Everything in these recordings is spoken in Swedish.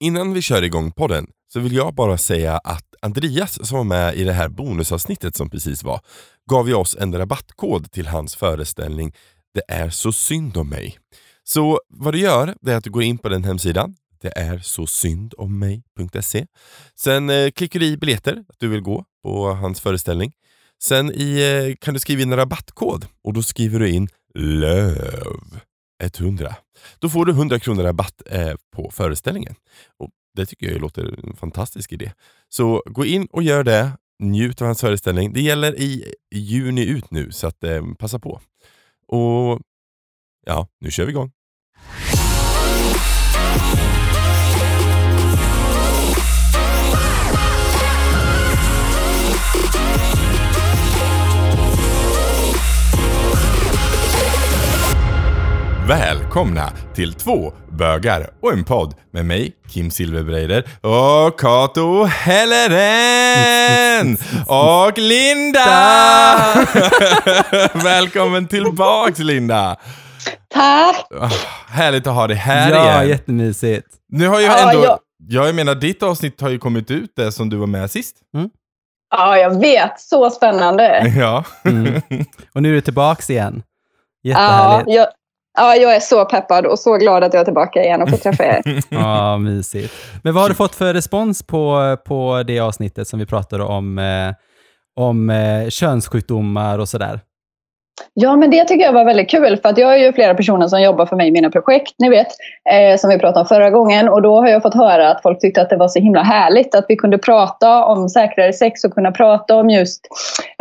Innan vi kör igång podden så vill jag bara säga att Andreas som var med i det här bonusavsnittet som precis var gav ju oss en rabattkod till hans föreställning Det är så synd om mig. Så vad du gör det är att du går in på den hemsidan det är så synd om mig.se. Sen eh, klickar du i biljetter, att du vill gå på hans föreställning. Sen i, eh, kan du skriva in en rabattkod och då skriver du in LÖV 100. Då får du 100 kronor rabatt eh, på föreställningen. Och Det tycker jag låter en fantastisk idé. Så gå in och gör det. Njut av hans föreställning. Det gäller i juni ut nu, så att, eh, passa på. Och ja, nu kör vi igång. Välkomna till två bögar och en podd med mig, Kim Silverbreider och Kato Helleren och Linda! Välkommen tillbaks Linda! Tack! Ah, härligt att ha dig här ja, igen. jättemysigt. Nu har ju Ja, ändå, ja. jag menar ditt avsnitt har ju kommit ut det som du var med sist. Ja, jag vet. Så spännande. Ja. Mm. Och nu är du tillbaks igen. Ja, Jättehärligt. jag, ja, jag är så peppad och så glad att jag är tillbaka igen och får träffa er. Ja, mysigt. Men vad har du fått för respons på, på det avsnittet som vi pratade om, eh, om eh, könssjukdomar och sådär? Ja, men det tycker jag var väldigt kul för att jag är ju flera personer som jobbar för mig i mina projekt, ni vet, eh, som vi pratade om förra gången. Och då har jag fått höra att folk tyckte att det var så himla härligt att vi kunde prata om säkrare sex och kunna prata om just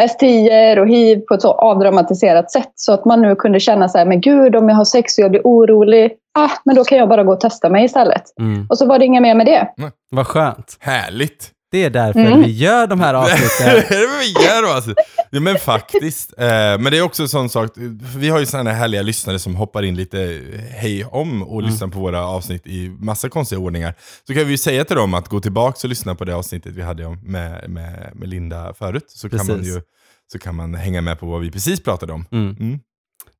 STI och hiv på ett så avdramatiserat sätt. Så att man nu kunde känna så här, men gud om jag har sex och jag blir orolig, ah, men då kan jag bara gå och testa mig istället. Mm. Och så var det inga mer med det. Vad skönt. Härligt! Det är därför Mm. vi gör de här det avsnitten. är det vi gör då alltså. Ja, men faktiskt. Eh, men det är också en sån sak, vi har ju sådana här härliga lyssnare som hoppar in lite hej om och Mm. lyssnar på våra avsnitt i massa konstiga ordningar. Så kan vi ju säga till dem att gå tillbaka och lyssna på det avsnittet vi hade om med, med, med Linda förut. Så kan, man ju, så kan man hänga med på vad vi precis pratade om. Mm.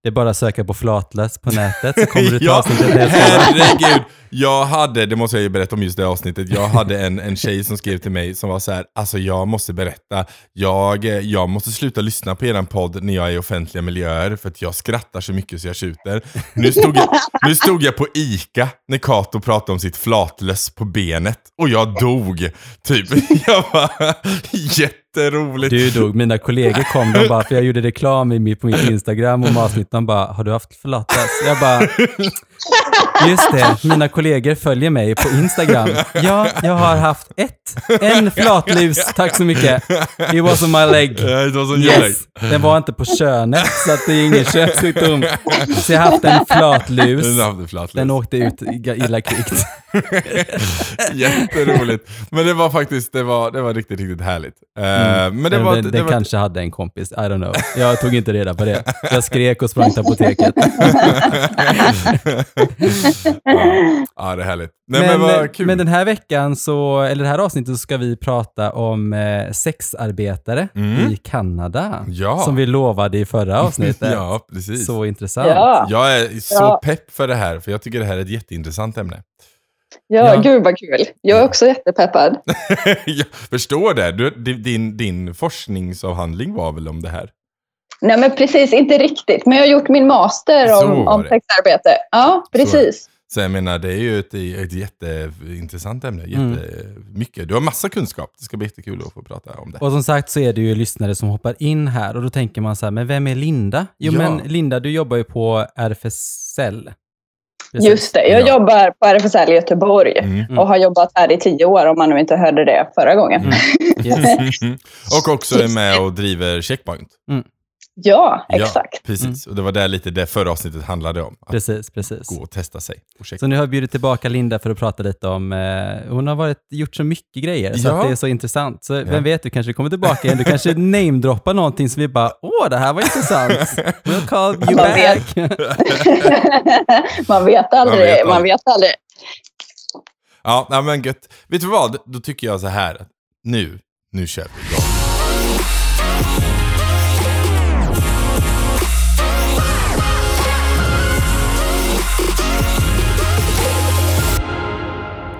Det är bara att söka på flatlös på nätet så kommer du till ja, avsnittet helt herregud. Jag hade, det måste jag ju berätta om just det avsnittet, jag hade en, en tjej som skrev till mig som var så här, alltså jag måste berätta, jag, jag måste sluta lyssna på eran podd när jag är i offentliga miljöer för att jag skrattar så mycket så jag tjuter. Nu stod jag, nu stod jag på ICA när Kato pratade om sitt flatlöss på benet och jag dog. Typ, jag bara, jätteroligt. Du dog, mina kollegor kom, de bara, för jag gjorde reklam på mitt Instagram om avsnittet, de bara, har du haft flatlös? Jag bara, just det, mina kollegor följer mig på Instagram. Ja, jag har haft ett, en flatlus, tack så mycket. It was on my leg. Yes, den var inte på könet, så att det är ingen könssjukdom. Så jag har haft en flatlus. Den åkte ut illa kvickt. Jätteroligt. Men det var faktiskt, det var, det var riktigt, riktigt härligt. Eh, Men det var... den, det den var kanske hade en kompis, I don't know. Jag tog inte reda på det. Jag skrek och sprang till apoteket. ja, det är härligt. Nej, men, men, vad kul. men den här veckan, så, eller det här avsnittet, så ska vi prata om eh, sexarbetare Mm. i Kanada. Ja. Som vi lovade i förra avsnittet. Ja, precis. Så intressant. Ja, Jag är så Ja. pepp för det här, för jag tycker det här är ett jätteintressant ämne. ja, Ja. gud vad kul. Jag är också jättepeppad. jag förstår det. Du, din, din forskningsavhandling var väl om det här? Nej, men precis, inte riktigt. Men jag har gjort min master Så om, om det. sexarbete. Ja, precis. Så jag menar, det är ju ett, ett jätteintressant ämne. Mm. Jättemycket. Du har massa kunskap. Det ska bli jättekul att få prata om det. Och som sagt så är det ju lyssnare som hoppar in här och då tänker man så här, men vem är Linda? Jo Ja. men Linda, du jobbar ju på RFSL. Precis. Just det, jag Ja. jobbar på RFSL i Göteborg Mm. och har jobbat här i tio år om man nu inte hörde det förra gången. Mm. Yes. Och också är med och driver Checkpoint. Ja, Ja, exakt. precis. Och det var där lite det förra avsnittet handlade om. Att Precis, precis. gå och testa sig Checkpoint. Så nu har jag bjudit tillbaka Linda för att prata lite om, eh, hon har varit, gjort så mycket grejer så Ja. att det är så intressant. Så Ja. vem vet, du kanske kommer tillbaka igen, du kanske namedroppar någonting som vi bara, åh det här var intressant. We'll call you Man back. man vet aldrig. Man vet Man vet aldrig. Ja, men gött. Vet du vad? Då tycker jag så här. Nu, nu kör vi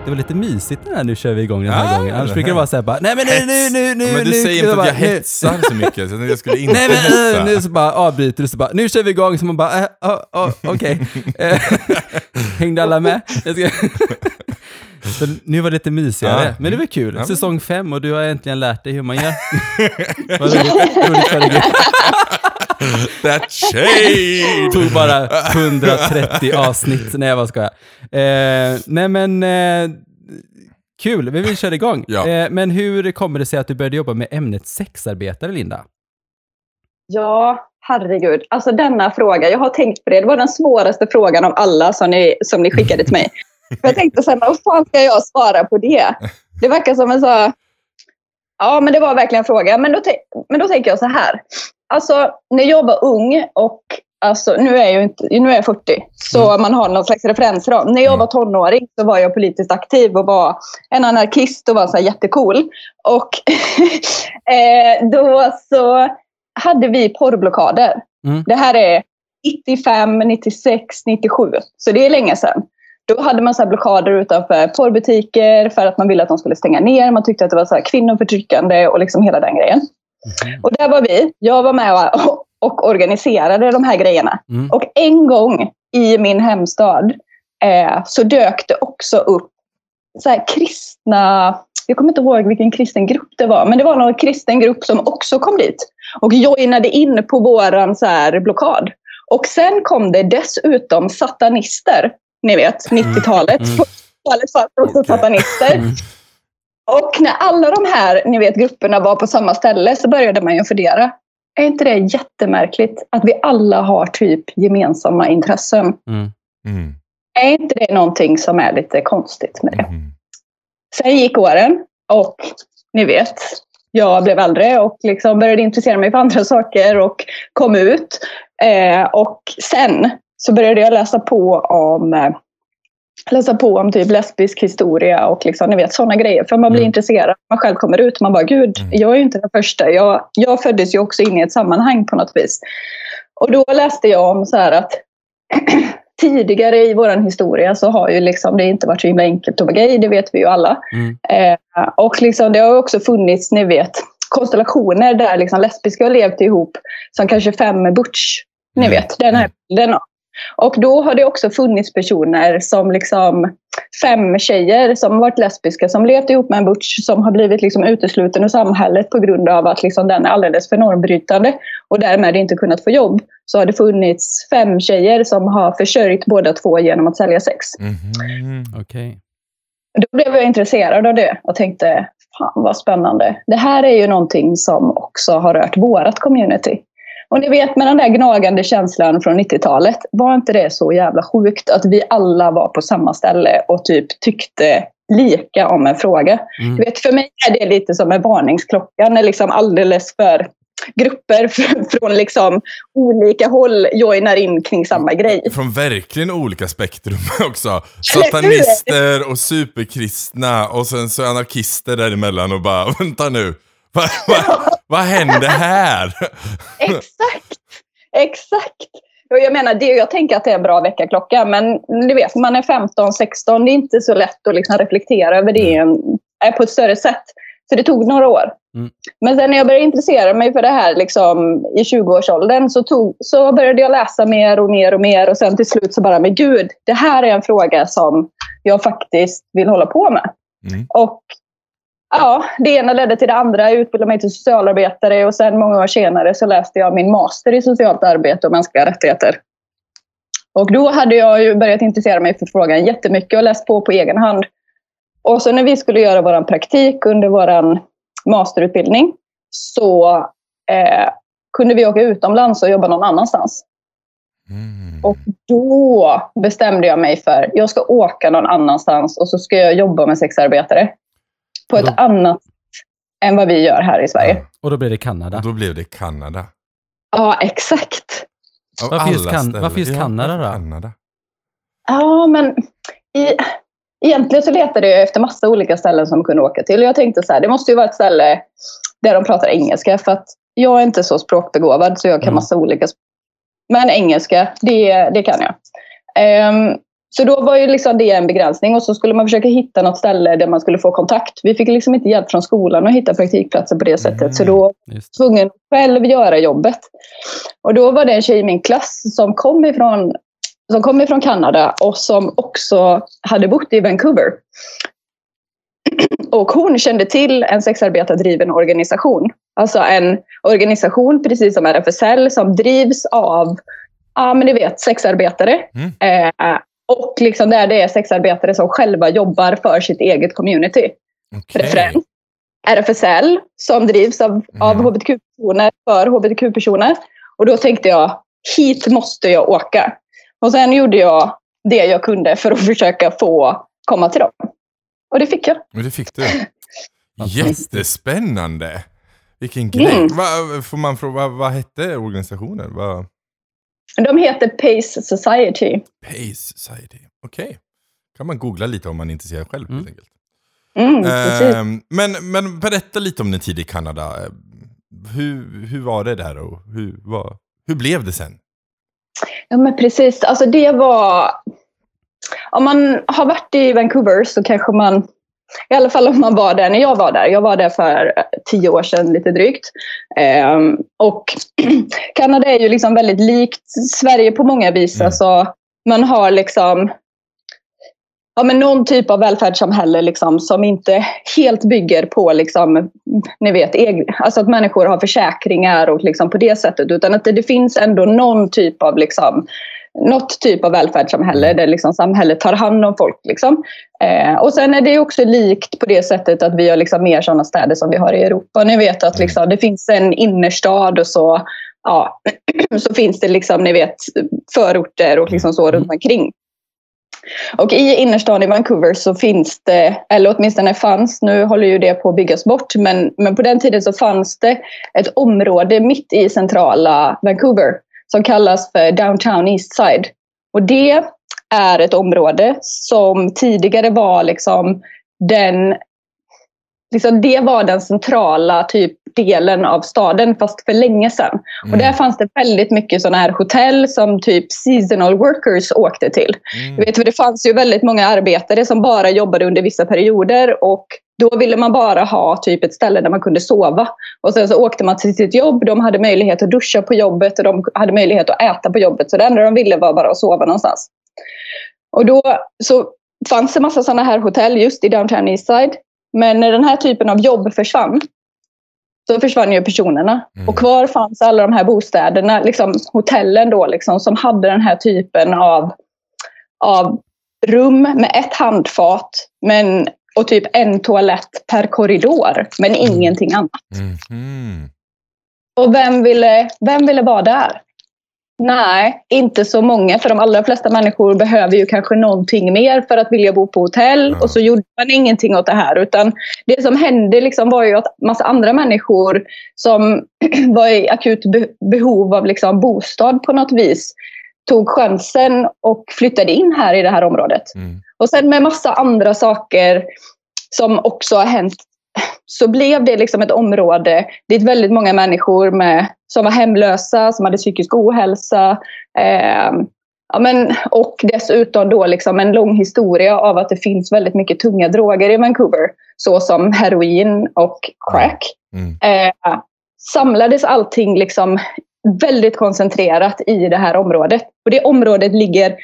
det var lite mysigt den här nu kör vi igång den här Ah, gången. Annars det brukar det vara så här bara, nej men nu, nu, nu, nu, men du nu. säger inte att jag hetsar så mycket, så jag skulle inte Nej men hetsa. äh, nu så bara avbryter du så bara, nu kör vi igång, så man bara, äh, oh, oh, okej. Eh, Hängde alla med? Så nu var det lite mysigare, Ja. men det var kul. Ja, Säsong fem och du har äntligen lärt dig hur man gör. Vad roligt, roligt för dig. That shade! tog bara 130 avsnitt. Nej, jag bara skojar. Eh, nej, men eh, kul. Vi kör igång. Ja. Eh, men hur kommer det sig att du började jobba med ämnet sexarbetare, Linda? Ja, herregud. Alltså denna fråga, jag har tänkt på det. Det var den svåraste frågan av alla som ni, som ni skickade till mig. För jag tänkte så här, men vad fan ska jag svara på det? Det verkar som en så... Ja, men det var verkligen en fråga. Men då, men då tänker jag så här. Alltså, när jag var ung och Alltså, nu är jag inte, nu är jag 40, så man har någon slags referensram. När jag var tonåring så var jag politiskt aktiv och var en anarkist och var så här jättecool. Och eh, då så hade vi porrblockader. Mm. Det här är 95, 96, 97. Så det är länge sedan. Då hade man så blockader utanför porrbutiker för att man ville att de skulle stänga ner. Man tyckte att det var så kvinnoförtryckande och liksom hela den grejen. Och där var vi. Jag var med och, och organiserade de här grejerna. Mm. Och en gång i min hemstad eh, så dök det också upp så kristna... Jag kommer inte ihåg vilken kristen grupp det var, men det var någon kristen grupp som också kom dit och joinade in på våran så här blockad. Och sen kom det dessutom satanister, ni vet, 90-talet. Mm. 40-talet fanns det också Okej. satanister. Mm. Och när alla de här ni vet, grupperna var på samma ställe så började man ju fundera. Är inte det jättemärkligt att vi alla har typ gemensamma intressen? Mm. Mm. Är inte det någonting som är lite konstigt med det? Mm. Sen gick åren och ni vet, jag blev äldre och liksom började intressera mig för andra saker och kom ut. Eh, och sen så började jag läsa på om eh, läsa på om typ lesbisk historia och liksom, ni vet sådana grejer. För man blir Mm. intresserad, man själv kommer ut och man bara gud, Mm. jag är ju inte den första. Jag, jag föddes ju också in i ett sammanhang på något vis. Och då läste jag om så här att tidigare i vår historia så har ju liksom det inte varit så himla enkelt att vara gay, det vet vi ju alla. Mm. Eh, och liksom, det har också funnits, ni vet, konstellationer där liksom lesbiska har levt ihop som kanske fem butch. Ni Mm. vet, den här bilden. Och då har det också funnits personer som liksom fem tjejer som varit lesbiska som levt ihop med en butch som har blivit liksom utesluten ur samhället på grund av att liksom den är alldeles för normbrytande och därmed inte kunnat få jobb. Så har det funnits fem tjejer som har försörjt båda två genom att sälja sex. Mhm. Okej. Då blev jag intresserad av det och tänkte, fan vad spännande. Det här är ju någonting som också har rört vårat community. Och ni vet med den där gnagande känslan från 90-talet, var inte det så jävla sjukt att vi alla var på samma ställe och typ tyckte lika om en fråga? Mm. Du vet, för mig är det lite som en varningsklocka när liksom alldeles för grupper från, liksom olika håll joinar in kring samma grej. Från verkligen olika spektrum också. Satanister och superkristna och sen så anarkister däremellan och bara vänta nu. Vad va, vad händer här? Exakt! Exakt! Och jag menar, det, jag tänker att det är en bra väckarklocka, men du vet, man är 15, 16, det är inte så lätt att liksom reflektera över det en, är på ett större sätt. Så det tog några år. Mm. Men sen när jag började intressera mig för det här liksom, i 20-årsåldern så, tog, så började jag läsa mer och mer och mer och sen till slut så bara, men gud, det här är en fråga som jag faktiskt vill hålla på med. Mm. Och ja, det ena ledde till det andra. Jag utbildade mig till socialarbetare och sen många år senare så läste jag min master i socialt arbete och mänskliga rättigheter. Och då hade jag börjat intressera mig för frågan jättemycket och läst på på egen hand. Och så när vi skulle göra vår praktik under vår masterutbildning så eh, kunde vi åka utomlands och jobba någon annanstans. Mm. Och då bestämde jag mig för jag ska åka någon annanstans och så ska jag jobba med sexarbetare. På ett Då- annat än vad vi gör här i Sverige. Ja, Och då blir det Kanada. och då blev det Kanada. Ja, exakt. Av Varför just kan- varför just Ja, Kanada då? Kanada? Ja, men i, egentligen så letade jag efter massa olika ställen som jag kunde åka till. Och jag tänkte så här, det måste ju vara ett ställe där de pratar engelska. För att jag är inte så språkbegåvad så jag kan Mm. massa olika språk. Men engelska, det, det kan jag. Ehm, Så då var ju liksom det en begränsning och så skulle man försöka hitta något ställe där man skulle få kontakt. Vi fick liksom inte hjälp från skolan att hitta praktikplatser på det sättet. Mm. Så då var jag tvungen att själv göra jobbet. Och då var det en tjej i min klass som kom ifrån, som kom ifrån Kanada och som också hade bott i Vancouver. Och hon kände till en sexarbetardriven organisation. Alltså en organisation, precis som RFSL, som drivs av, ja men ni vet, sexarbetare. Mm. Eh, och liksom där det är sexarbetare som själva jobbar för sitt eget community. Okej. Referens. RFSL, som drivs av, av Mm. hbtq-personer för hbtq-personer. Och då tänkte jag, hit måste jag åka. Och sen gjorde jag det jag kunde för att försöka få komma till dem. Och det fick jag. Och det fick du. Jättespännande! Vilken grej. Mm. Va, får man fråga, vad, hette organisationen? Vad? De heter Pace Society. Pace Society. Okej. Kan man googla lite om man är intresserad själv Mm. helt enkelt. Mm. Ehm, men, men berätta lite om din tid i Kanada. Eh, Hur, hur var det där och hur, vad, hur blev det sen? Ja, men precis. Alltså det var... Om man har varit i Vancouver så kanske man... I alla fall om man var där när jag var där. Jag var där för eh, tio år sedan lite drygt. Ehm, och Kanada är ju liksom väldigt likt Sverige på många vis. Mm. Alltså, man har liksom ja, men någon typ av välfärdssamhälle liksom, som inte helt bygger på liksom, ni vet, alltså att människor har försäkringar och liksom på det sättet. Utan att det, det finns ändå någon typ av liksom, något typ av välfärdssamhälle där liksom samhället tar hand om folk. Liksom. Eh, och sen är det också likt på det sättet att vi har liksom mer sådana städer som vi har i Europa. Ni vet att liksom, det finns en innerstad och så, ja, så finns det liksom, ni vet, förorter och liksom så runt omkring. Och i innerstan i Vancouver så finns det, eller åtminstone fanns, nu håller ju det på att byggas bort, men, men på den tiden så fanns det ett område mitt i centrala Vancouver som kallas för Downtown East Side. Och det är ett område som tidigare var liksom den Liksom det var den centrala typ delen av staden, fast för länge sedan. Och där fanns det väldigt mycket sådana här hotell som typ seasonal workers åkte till. Mm. Du vet, för det fanns ju väldigt många arbetare som bara jobbade under vissa perioder och då ville man bara ha typ ett ställe där man kunde sova. Och sen så åkte man till sitt jobb, de hade möjlighet att duscha på jobbet och de hade möjlighet att äta på jobbet. Så det enda de ville var bara att sova någonstans. Och då så fanns det massa sådana här hotell just i Downtown Eastside. Men när den här typen av jobb försvann så försvann ju personerna. Mm. Och kvar fanns alla de här bostäderna, liksom hotellen då, liksom, som hade den här typen av, av rum med ett handfat men, och typ en toalett per korridor, men ingenting annat. Mhm. Och vem ville, vem ville vara där? Nej, inte så många. För de allra flesta människor behöver ju kanske någonting mer för att vilja bo på hotell. Ja. Och så gjorde man ingenting åt det här. Utan det som hände liksom var ju att massa andra människor som var i akut be- behov av liksom bostad på något vis tog chansen och flyttade in här i det här området. Mm. Och sen med massa andra saker som också har hänt så blev det liksom ett område dit väldigt många människor med, som var hemlösa, som hade psykisk ohälsa eh, ja, men, och dessutom då liksom en lång historia av att det finns väldigt mycket tunga droger i Vancouver såsom heroin och crack. Mm. Eh, samlades allting liksom väldigt koncentrerat i det här området. Och det området ligger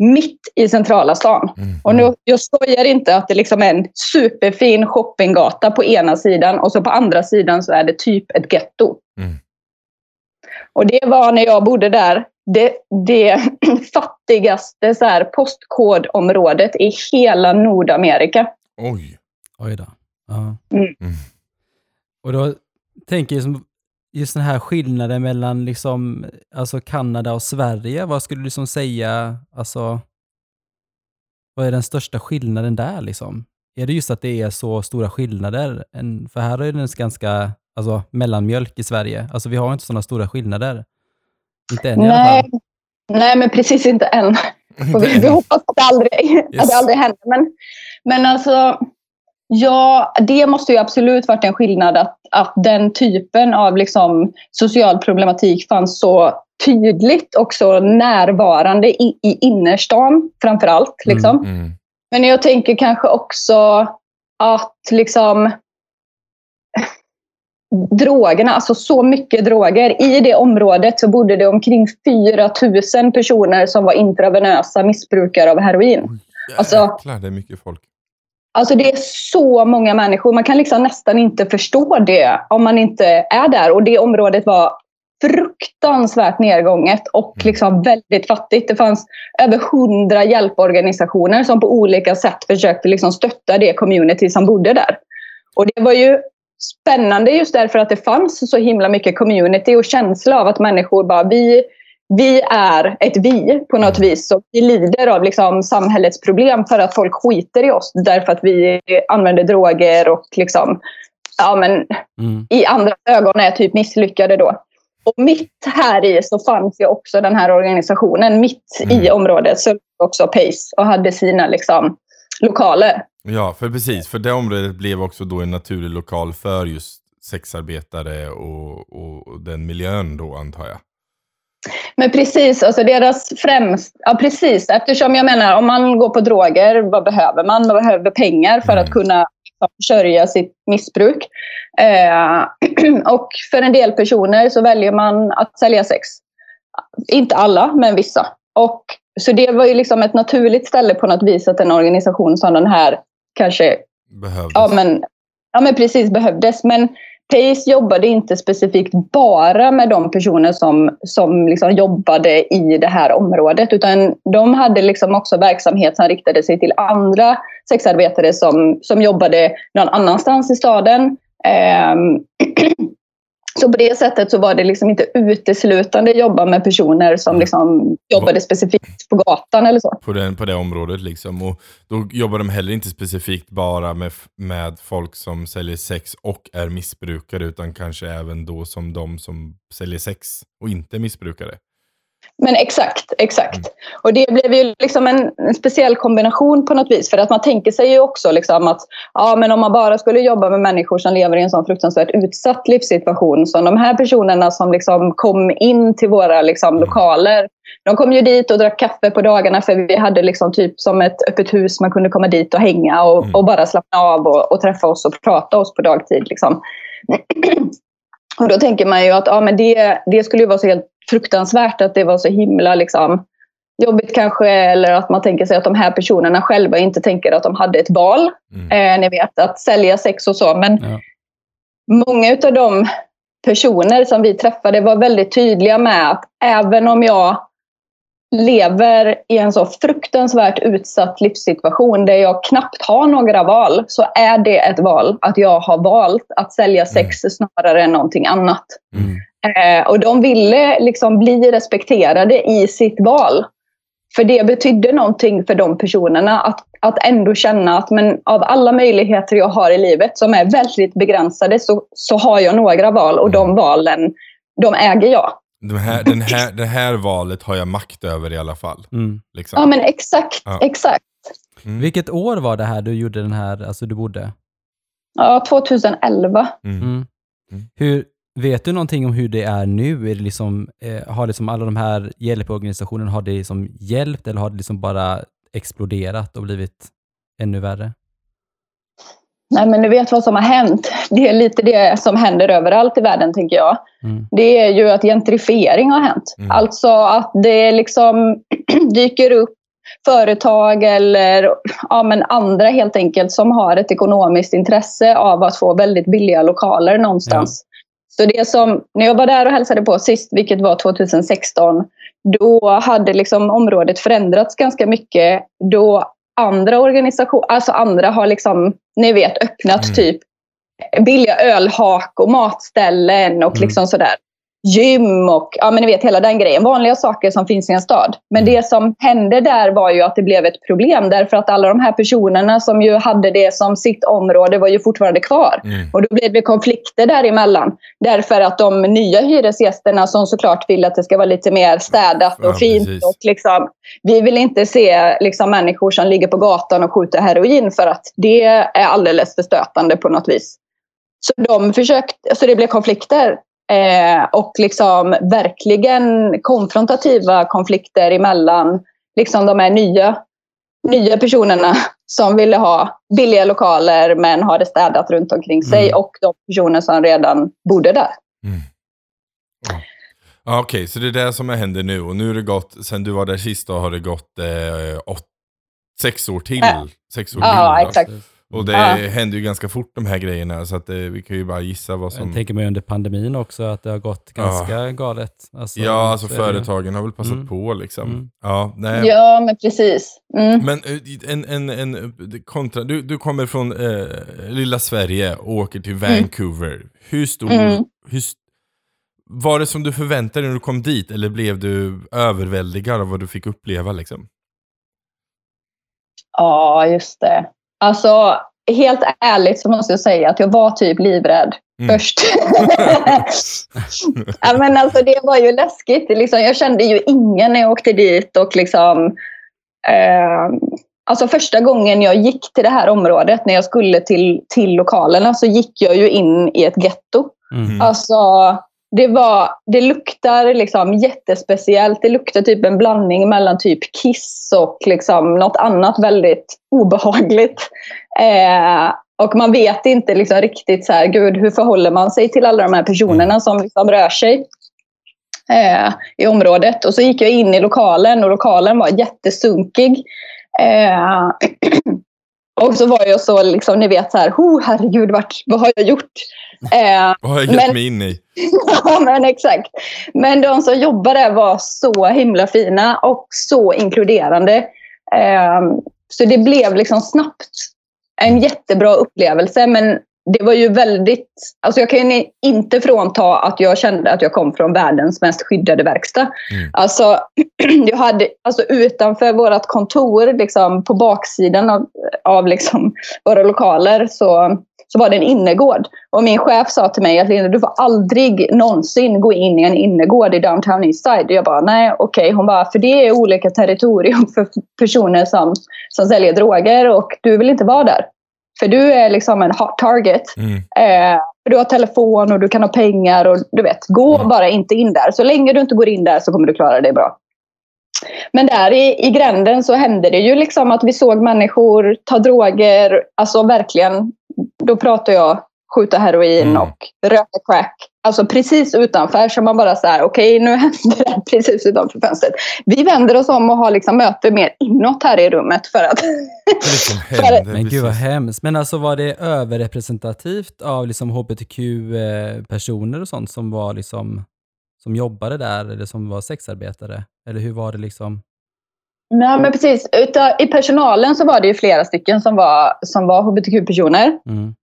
mitt i centrala stan. Mm. Och nu, jag skojar inte att det liksom är en superfin shoppinggata på ena sidan och så på andra sidan så är det typ ett getto. Mm. Och det var när jag bodde där det, det fattigaste så här, postkodområdet i hela Nordamerika. Oj. Oj då. Ja. Mm. Mm. Och då tänker jag som just den här skillnaden mellan liksom, alltså Kanada och Sverige. Vad skulle du liksom säga, alltså, vad är den största skillnaden där liksom? Är det just att det är så stora skillnader? För här är det ganska, alltså mellanmjölk i Sverige. Alltså vi har inte sådana stora skillnader. Inte än i alla Nej, fall. nej, men precis inte än. Och vi, vi hoppas att det aldrig, Yes. att det aldrig händer. Men, men alltså, Ja, det måste ju absolut varit en skillnad att, att den typen av liksom social problematik fanns så tydligt och så närvarande i, i innerstan framför allt. Liksom. Mm. Men jag tänker kanske också att liksom drogerna, alltså så mycket droger. I det området så bodde det omkring 4 000 personer som var intravenösa missbrukare av heroin. Alltså- Jäklar, det är mycket folk. Alltså det är så många människor. Man kan liksom nästan inte förstå det om man inte är där. Och det området var fruktansvärt nedgånget och liksom väldigt fattigt. Det fanns över hundra hjälporganisationer som på olika sätt försökte liksom stötta det community som bodde där. Och det var ju spännande just därför att det fanns så himla mycket community och känsla av att människor bara, vi, vi är ett vi på något vis. Och vi lider av liksom samhällets problem för att folk skiter i oss därför att vi använder droger och liksom, ja men Mm. i andra ögon är typ misslyckade då. Och mitt här i så fanns ju också den här organisationen. Mitt i Mm. området så också Pace och hade sina liksom, lokaler. Ja, för precis. För det området blev också då en naturlig lokal för just sexarbetare och, och, och den miljön då antar jag. Men precis, alltså deras främst... Ja, precis. Eftersom jag menar, om man går på droger, vad behöver man? Man behöver pengar för Mm. att kunna liksom, försörja sitt missbruk. Eh, och för en del personer så väljer man att sälja sex. Inte alla, men vissa. Och, så det var ju liksom ett naturligt ställe på något vis att en organisation som den här kanske Behövdes. Ja men, ja, men precis behövdes. Men Pace jobbade inte specifikt bara med de personer som, som liksom jobbade i det här området. Utan de hade liksom också verksamhet som riktade sig till andra sexarbetare som, som jobbade någon annanstans i staden. Eh, så på det sättet så var det liksom inte uteslutande jobba med personer som liksom jobbade specifikt på gatan eller så. på, den, på det området liksom. Och då jobbar de heller inte specifikt bara med, med folk som säljer sex och är missbrukare utan kanske även då som de som säljer sex och inte är missbrukare. Men exakt, exakt. Och det blev ju liksom en, en speciell kombination på något vis. För att man tänker sig ju också liksom att ja, men om man bara skulle jobba med människor som lever i en sån fruktansvärt utsatt livssituation som de här personerna som liksom kom in till våra liksom, lokaler. De kom ju dit och drack kaffe på dagarna för vi hade liksom typ som ett öppet hus. Man kunde komma dit och hänga och, Mm. och bara slappna av och, och träffa oss och prata oss på dagtid. Liksom. Och då tänker man ju att ja, men det, det skulle ju vara så helt fruktansvärt att det var så himla liksom, jobbigt kanske. Eller att man tänker sig att de här personerna själva inte tänker att de hade ett val. Mm. Eh, ni vet, att sälja sex och så. Men Ja. många av de personer som vi träffade var väldigt tydliga med att även om jag lever i en så fruktansvärt utsatt livssituation där jag knappt har några val så är det ett val att jag har valt att sälja sex snarare än någonting annat. Mm. Eh, och de ville liksom bli respekterade i sitt val. För det betydde någonting för de personerna att, att ändå känna att men av alla möjligheter jag har i livet som är väldigt begränsade så, så har jag några val och de valen, de äger jag. De här, den här, det här valet har jag makt över i alla fall. Mm. Liksom. Ja men exakt, Ja. exakt. Mm. Vilket år var det här du gjorde den här, alltså du bodde? Ja, 2011. Mm. Mm. Mm. Hur, vet du någonting om hur det är nu? Är det liksom, eh, har liksom alla de här hjälporganisationerna, har det liksom hjälpt eller har det liksom bara exploderat och blivit ännu värre? Nej men du vet vad som har hänt. Det är lite det som händer överallt i världen tänker jag. Mm. det är ju att gentrifiering har hänt. Mm. Alltså att det liksom dyker upp företag eller ja, men andra helt enkelt som har ett ekonomiskt intresse av att få väldigt billiga lokaler någonstans. Så det som, när jag var där och hälsade på sist, vilket var 2016, då hade liksom området förändrats ganska mycket. Då andra organisationer, alltså andra har liksom, ni vet, öppnat Mm. typ billiga ölhak och matställen och Mm. liksom sådär. Gym och ja, men ni vet hela den grejen. Vanliga saker som finns i en stad. Men det som hände där var ju att det blev ett problem därför att alla de här personerna som ju hade det som sitt område var ju fortfarande kvar. Mm. Och då blev det konflikter däremellan. Därför att de nya hyresgästerna som såklart vill att det ska vara lite mer städat och Ja, fint. precis. Och liksom, vi vill inte se liksom, människor som ligger på gatan och skjuter heroin för att det är alldeles för stötande på något vis. Så, de försökte, så det blev konflikter. Eh, och liksom verkligen konfrontativa konflikter emellan liksom de här nya, nya personerna som ville ha billiga lokaler men ha det städat runt omkring sig Mm. och de personer som redan bodde där. Ja, Okej, så det är det som händer nu. Och nu har det gått, sen du var där sist då, har det gått eh, åt, sex år till. Ja. Sex år Ja, till. exakt. Och det Ja. händer ju ganska fort de här grejerna. Så att, eh, vi kan ju bara gissa vad som... Jag tänker mig under pandemin också att det har gått ganska galet. Alltså, ja, alltså det företagen har väl passat Mm. på liksom. Mm. Ja, nej. Ja, men precis. Mm. Men eh, en, en, en kontra, du, du kommer från eh, lilla Sverige och åker till Vancouver. Hur stor, Mm. hur, st- var det som du förväntade dig när du kom dit eller blev du överväldigad av vad du fick uppleva liksom? Ja, just det. Alltså, helt ärligt så måste jag säga att jag var typ livrädd Mm. först. ja, men alltså, det var ju läskigt. Liksom, jag kände ju ingen när jag åkte dit. Och liksom, eh, alltså första gången jag gick till det här området, när jag skulle till, till lokalerna, så gick jag ju in i ett getto. Mm. Alltså, det, var, det luktar liksom jättespeciellt. Det luktar typ en blandning mellan typ kiss och liksom något annat väldigt obehagligt. Eh, och man vet inte liksom riktigt så här, gud, hur förhåller man sig till alla de här personerna som liksom rör sig eh, i området. Och så gick jag in i lokalen och lokalen var jättesunkig. Eh, och så var jag så, liksom, ni vet så här, oh, herregud, vart, vad har jag gjort? Eh, Vad har jag gett Men- mig in i? Ja, men exakt. Men de som jobbade där var så himla fina och så inkluderande. Ehm, så det blev liksom snabbt en jättebra upplevelse. Men det var ju väldigt... Alltså jag kan inte frånta att jag kände att jag kom från världens mest skyddade verkstad. Mm. Alltså, jag hade, alltså utanför vårt kontor, liksom på baksidan av, av liksom våra lokaler, så, så var det en innergård. Och min chef sa till mig att Linda, du får aldrig någonsin gå in i en innergård i downtown Eastside. Jag bara, nej okej. Hon bara, för det är olika territorium för personer som, som säljer droger och du vill inte vara där. För du är liksom en hot target. Mm. Eh, för du har telefon och du kan ha pengar och du vet, gå Mm. bara inte in där. Så länge du inte går in där så kommer du klara dig bra. Men där i, i gränden så hände det ju liksom att vi såg människor ta droger, alltså verkligen, då pratar jag skjuta heroin Mm. och röka crack. Alltså precis utanför, så man bara så här, okej nu händer det precis utanför fönstret. Vi vänder oss om och har liksom möte mer inåt här i rummet för att... Det För- Men gud vad hemskt. Men alltså var det överrepresentativt av liksom hbtq-personer och sånt som var liksom som jobbade där eller som var sexarbetare? Eller hur var det liksom? Nej men precis, Utav, i personalen så var det ju flera stycken som var, som var hbtq-personer. Mm.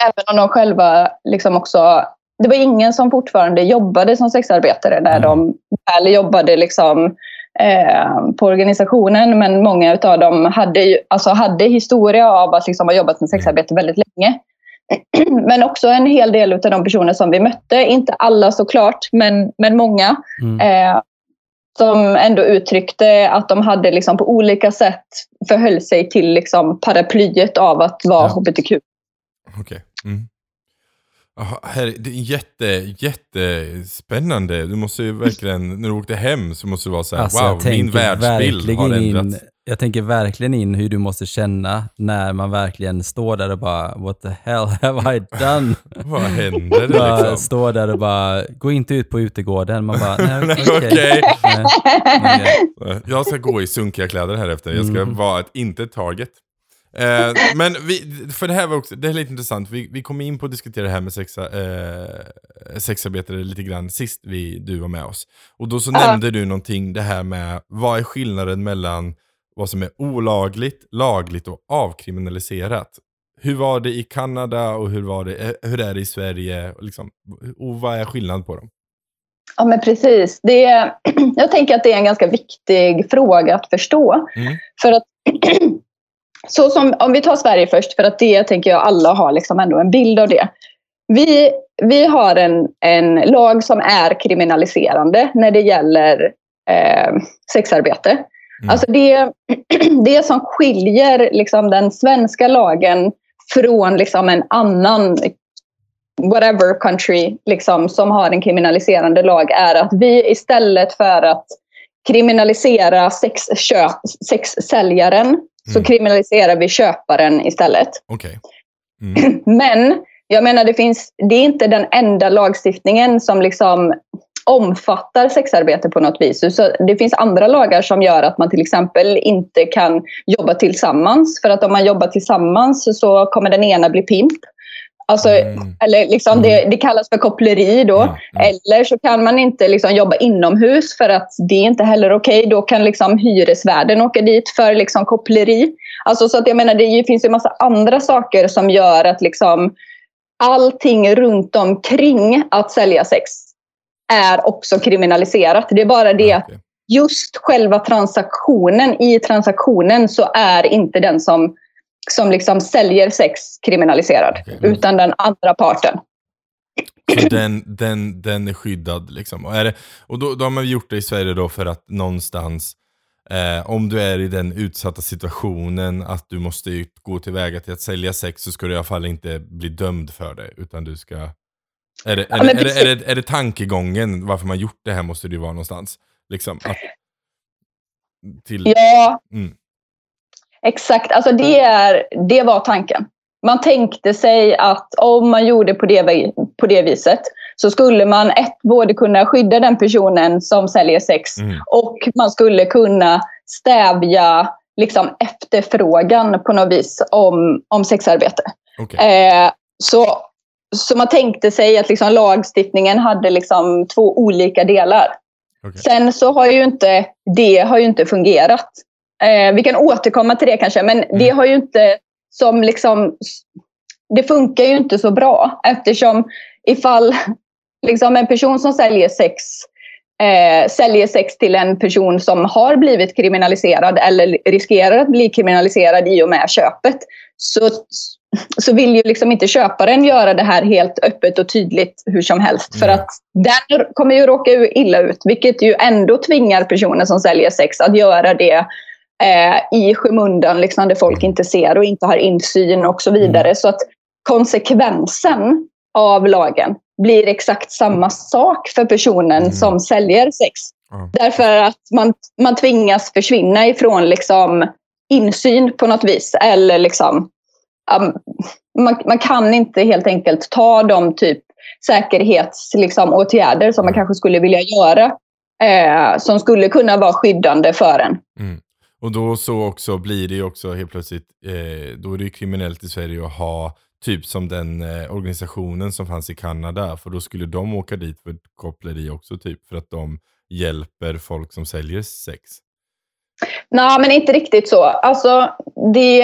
Även om de själva liksom också... Det var ingen som fortfarande jobbade som sexarbetare när Mm. de väl jobbade liksom, eh, på organisationen. Men många av dem hade, alltså hade historia av att liksom ha jobbat med sexarbete väldigt länge. Men också en hel del av de personer som vi mötte, inte alla såklart, men, men många, Mm. eh, som ändå uttryckte att de hade liksom på olika sätt förhöll sig till liksom paraplyet av att vara Ja. hbtq. Okej. Mm. Aha, här, det är jätte, jättespännande. Du måste ju verkligen, när du åkte hem så måste det vara så här, Alltså, wow, min världsbild har ändrats. in, Jag tänker verkligen in hur du måste känna när man verkligen står där och bara What the hell have I done? Vad händer bara liksom? står där och bara, gå inte ut på utegården. Man bara, nej okej. Nej, okej. Jag ska gå i sunkiga kläder här efter. Jag ska Mm. vara ett inte target. Eh, men vi, för det här var också, det är lite intressant. Vi, vi kom in på att diskutera det här med sexa, eh, sexarbetare lite grann sist vi, du var med oss. Och då så Ja. nämnde du någonting, det här med vad är skillnaden mellan vad som är olagligt, lagligt och avkriminaliserat. Hur var det i Kanada och hur, var det, eh, hur är det i Sverige? Liksom, och vad är skillnaden på dem? Ja, men precis. Det, jag tänker att det är en ganska viktig fråga att förstå. Mm. För att, så som, om vi tar Sverige först, för att det tänker jag alla har liksom ändå en bild av det. Vi, vi har en, en lag som är kriminaliserande när det gäller eh, sexarbete. Mm. Alltså det, det som skiljer liksom den svenska lagen från liksom en annan whatever country liksom, som har en kriminaliserande lag är att vi istället för att kriminalisera sexköp, sexsäljaren så Mm. kriminaliserar vi köparen istället. Okej. Mm. Men jag menar, det, finns, det är inte den enda lagstiftningen som liksom omfattar sexarbete på något vis. Så det finns andra lagar som gör att man till exempel inte kan jobba tillsammans. För att om man jobbar tillsammans så kommer den ena bli pimp. Alltså, Mm. eller liksom det, det kallas för koppleri då. Mm. Mm. Eller så kan man inte liksom jobba inomhus för att det är inte heller okej. Då kan liksom hyresvärden åka dit för liksom koppleri. Alltså, så att jag menar, det finns ju massa andra saker som gör att liksom allting runt omkring att sälja sex är också kriminaliserat. Det är bara det att just själva transaktionen, i transaktionen så är inte den som, som liksom säljer sex kriminaliserad. Okej. Utan den andra parten. Så den, den, den är skyddad liksom. Och, är det, och då, då har man gjort det i Sverige då för att någonstans, eh, om du är i den utsatta situationen att du måste gå tillväga till att sälja sex så ska du i alla fall inte bli dömd för det. Utan du ska... Är det, är, Ja, det, är, det, är, det, är det tankegången varför man gjort det här måste det ju vara någonstans. Liksom, att, till, Ja, mm, exakt. Alltså det, är, det var tanken. Man tänkte sig att om man gjorde på det, på det viset så skulle man ett, både kunna skydda den personen som säljer sex mm, och man skulle kunna stävja liksom, efterfrågan på något vis om, om sexarbete. okej. Eh, så, så man tänkte sig att liksom, lagstiftningen hade liksom, två olika delar. okej. Sen så har ju inte det har ju inte fungerat. Eh, vi kan återkomma till det kanske, men det har ju inte som liksom... Det funkar ju inte så bra eftersom ifall liksom en person som säljer sex eh, säljer sex till en person som har blivit kriminaliserad eller riskerar att bli kriminaliserad i och med köpet så, så vill ju liksom inte köparen göra det här helt öppet och tydligt hur som helst. För Nej. att den kommer ju råka illa ut, vilket ju ändå tvingar personen som säljer sex att göra det eh, i skymundan, liksom, där folk inte ser och inte har insyn och så vidare. Så att konsekvensen av lagen blir exakt samma sak för personen Mm. som säljer sex. Ja. Därför att man, man tvingas försvinna ifrån liksom, insyn på något vis. Eller liksom, um, man, man kan inte helt enkelt ta de typ säkerhetsåtgärder liksom, åtgärder som man kanske skulle vilja göra. Eh, som skulle kunna vara skyddande för en. Mm. Och då så också blir det ju också helt plötsligt, eh, då är det ju kriminellt i Sverige att ha typ som den eh, organisationen som fanns i Kanada, för då skulle de åka dit för koppleri också typ, för att de hjälper folk som säljer sex. Nej, men inte riktigt så. Alltså, det,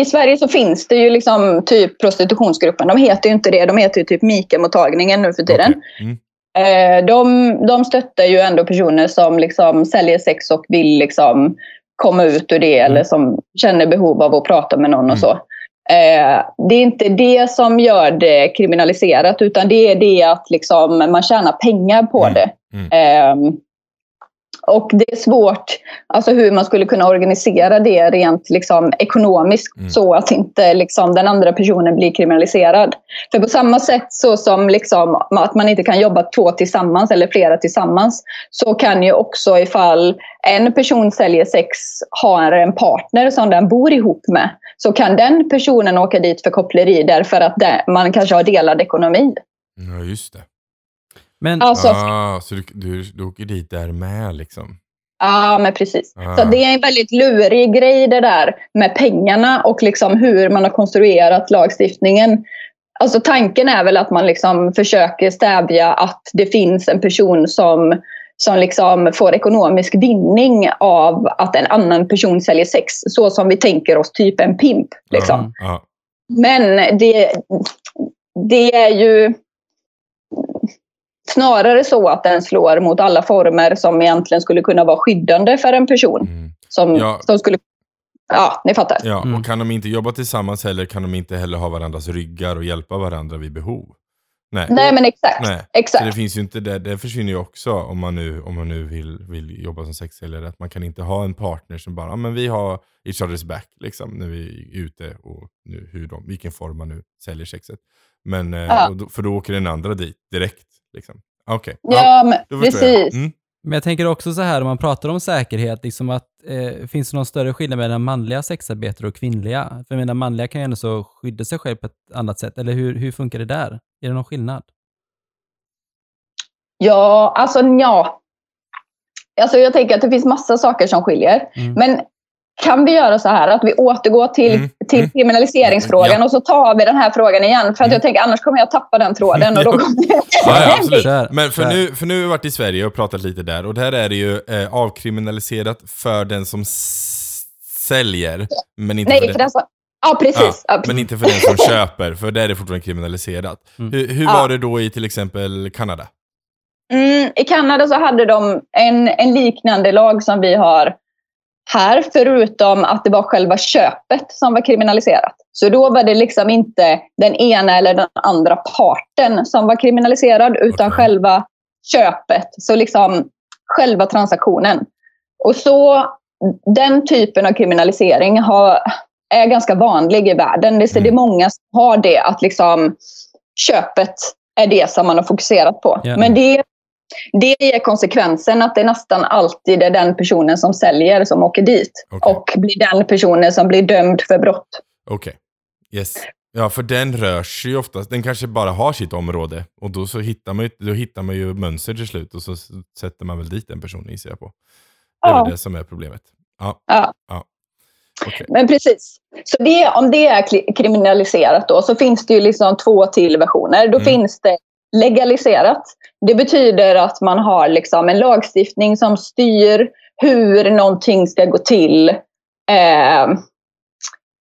I Sverige så finns det ju liksom typ prostitutionsgruppen. De heter ju inte det. De heter ju typ Mika-mottagningen nu för tiden. Okej. Mm. Eh, de, de stöttar ju ändå personer som liksom säljer sex och vill liksom komma ut ur det Mm. eller som känner behov av att prata med någon Mm. och så. Eh, det är inte det som gör det kriminaliserat utan det är det att liksom man tjänar pengar på Mm. det. Och det är svårt alltså hur man skulle kunna organisera det rent liksom, ekonomiskt Mm. så att inte liksom, den andra personen blir kriminaliserad. För på samma sätt så som liksom, att man inte kan jobba två tillsammans eller flera tillsammans så kan ju också ifall en person säljer sex har en partner som den bor ihop med så kan den personen åka dit för koppleri därför att man kanske har delad ekonomi. Ja, just det. Men Alltså, ah, så du, du, du åker dit där med liksom? Ja, men precis. Ah. Så det är en väldigt lurig grej det där med pengarna och liksom hur man har konstruerat lagstiftningen. Alltså tanken är väl att man liksom försöker stävja att det finns en person som, som liksom får ekonomisk vinning av att en annan person säljer sex. Så som vi tänker oss typ en pimp. Liksom. Ja. Men det, det är ju... snarare så att den slår mot alla former som egentligen skulle kunna vara skyddande för en person. Mm. Som, Ja. som skulle... Ja, ni fattar. Ja, Mm. och kan de inte jobba tillsammans heller kan de inte heller ha varandras ryggar och hjälpa varandra vid behov. Nej. Nej, men exakt. Nej. Så exakt. det finns ju inte det, det försvinner ju också om man nu, om man nu vill, vill jobba som sexsäljare. Att man kan inte ha en partner som bara, men vi har each other's back liksom när vi är ute och nu, hur de, vilken form man nu säljer sexet. Men, eh, Ja. och då, för då åker den andra dit direkt. Liksom. Okej, Ja, men då förstår jag. precis. Mm. Men jag tänker också så här, om man pratar om säkerhet, liksom att, eh, finns det någon större skillnad mellan manliga sexarbetare och kvinnliga? För jag menar, manliga kan ju ändå så skydda sig själv på ett annat sätt. Eller hur, hur funkar det där? Är det någon skillnad? Ja, alltså ja. Alltså jag tänker att det finns massa saker som skiljer. Mm. Men kan vi göra så här att vi återgår till, Mm, till mm. kriminaliseringsfrågan Ja. och så tar vi den här frågan igen. För att Mm. jag tänker annars kommer jag tappa den tråden. Och då Ja. kommer... Ja, ja, absolut. Men för nu, för nu har vi varit i Sverige och pratat lite där och där är det ju eh, avkriminaliserat för den som säljer, men inte Nej, för för den, som... Ja, precis. Ja, men inte för den som köper, för där är det fortfarande kriminaliserat. Mm. Hur, hur Ja. var det då i till exempel Kanada? Mm, I Kanada så hade de en, en liknande lag som vi har här, förutom att det var själva köpet som var kriminaliserat. Så då var det liksom inte den ena eller den andra parten som var kriminaliserad, utan Okej. själva köpet. Så liksom själva transaktionen. Och så den typen av kriminalisering har, är ganska vanlig i världen. Det, det är Mm. många som har det, att liksom köpet är det som man har fokuserat på. Ja. Men det, det ger konsekvensen att det nästan alltid är den personen som säljer som åker dit. Okej. Och blir den personen som blir dömd för brott. Okej. Yes. Ja, för den rör sig ju oftast, den kanske bara har sitt område och då så hittar man ju, då hittar man ju mönster till slut och så sätter man väl dit den personen gissar jag på. Det är Ja. det som är problemet. Ja, Ja. okej. Men precis. Så det, om det är kriminaliserat då så finns det ju liksom två till versioner. Då Mm. finns det legaliserat. Det betyder att man har liksom en lagstiftning som styr hur någonting ska gå till. Eh,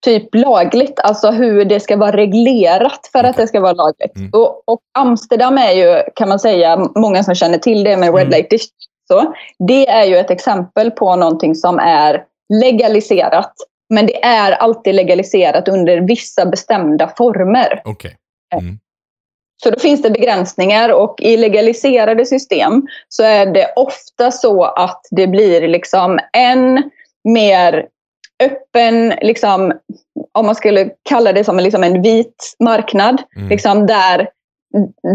typ lagligt, alltså hur det ska vara reglerat för att det ska vara lagligt. Mm. Och, och Amsterdam är ju, kan man säga, många som känner till det med Red Mm. Light District. Så, det är ju ett exempel på någonting som är legaliserat. Men det är alltid legaliserat under vissa bestämda former. Okej. Mm. Så då finns det begränsningar och i legaliserade system så är det ofta så att det blir liksom en mer öppen, liksom, om man skulle kalla det som liksom en vit marknad, Mm. liksom där,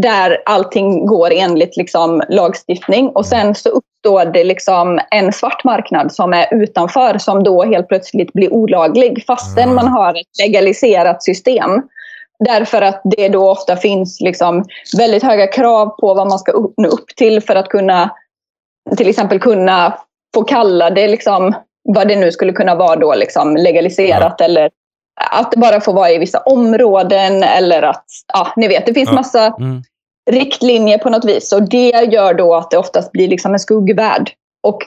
där allting går enligt liksom lagstiftning. Och sen så uppstår det liksom en svart marknad som är utanför, som då helt plötsligt blir olaglig, fastän Ah. man har ett legaliserat system. Därför att det då ofta finns liksom väldigt höga krav på vad man ska upp- nå upp till för att kunna till exempel kunna få kalla det liksom, vad det nu skulle kunna vara då liksom legaliserat eller att det bara får vara i vissa områden eller att, ja ni vet, det finns Ja. massa Mm. riktlinjer på något vis. Och det gör då att det oftast blir liksom en skuggvärld. Och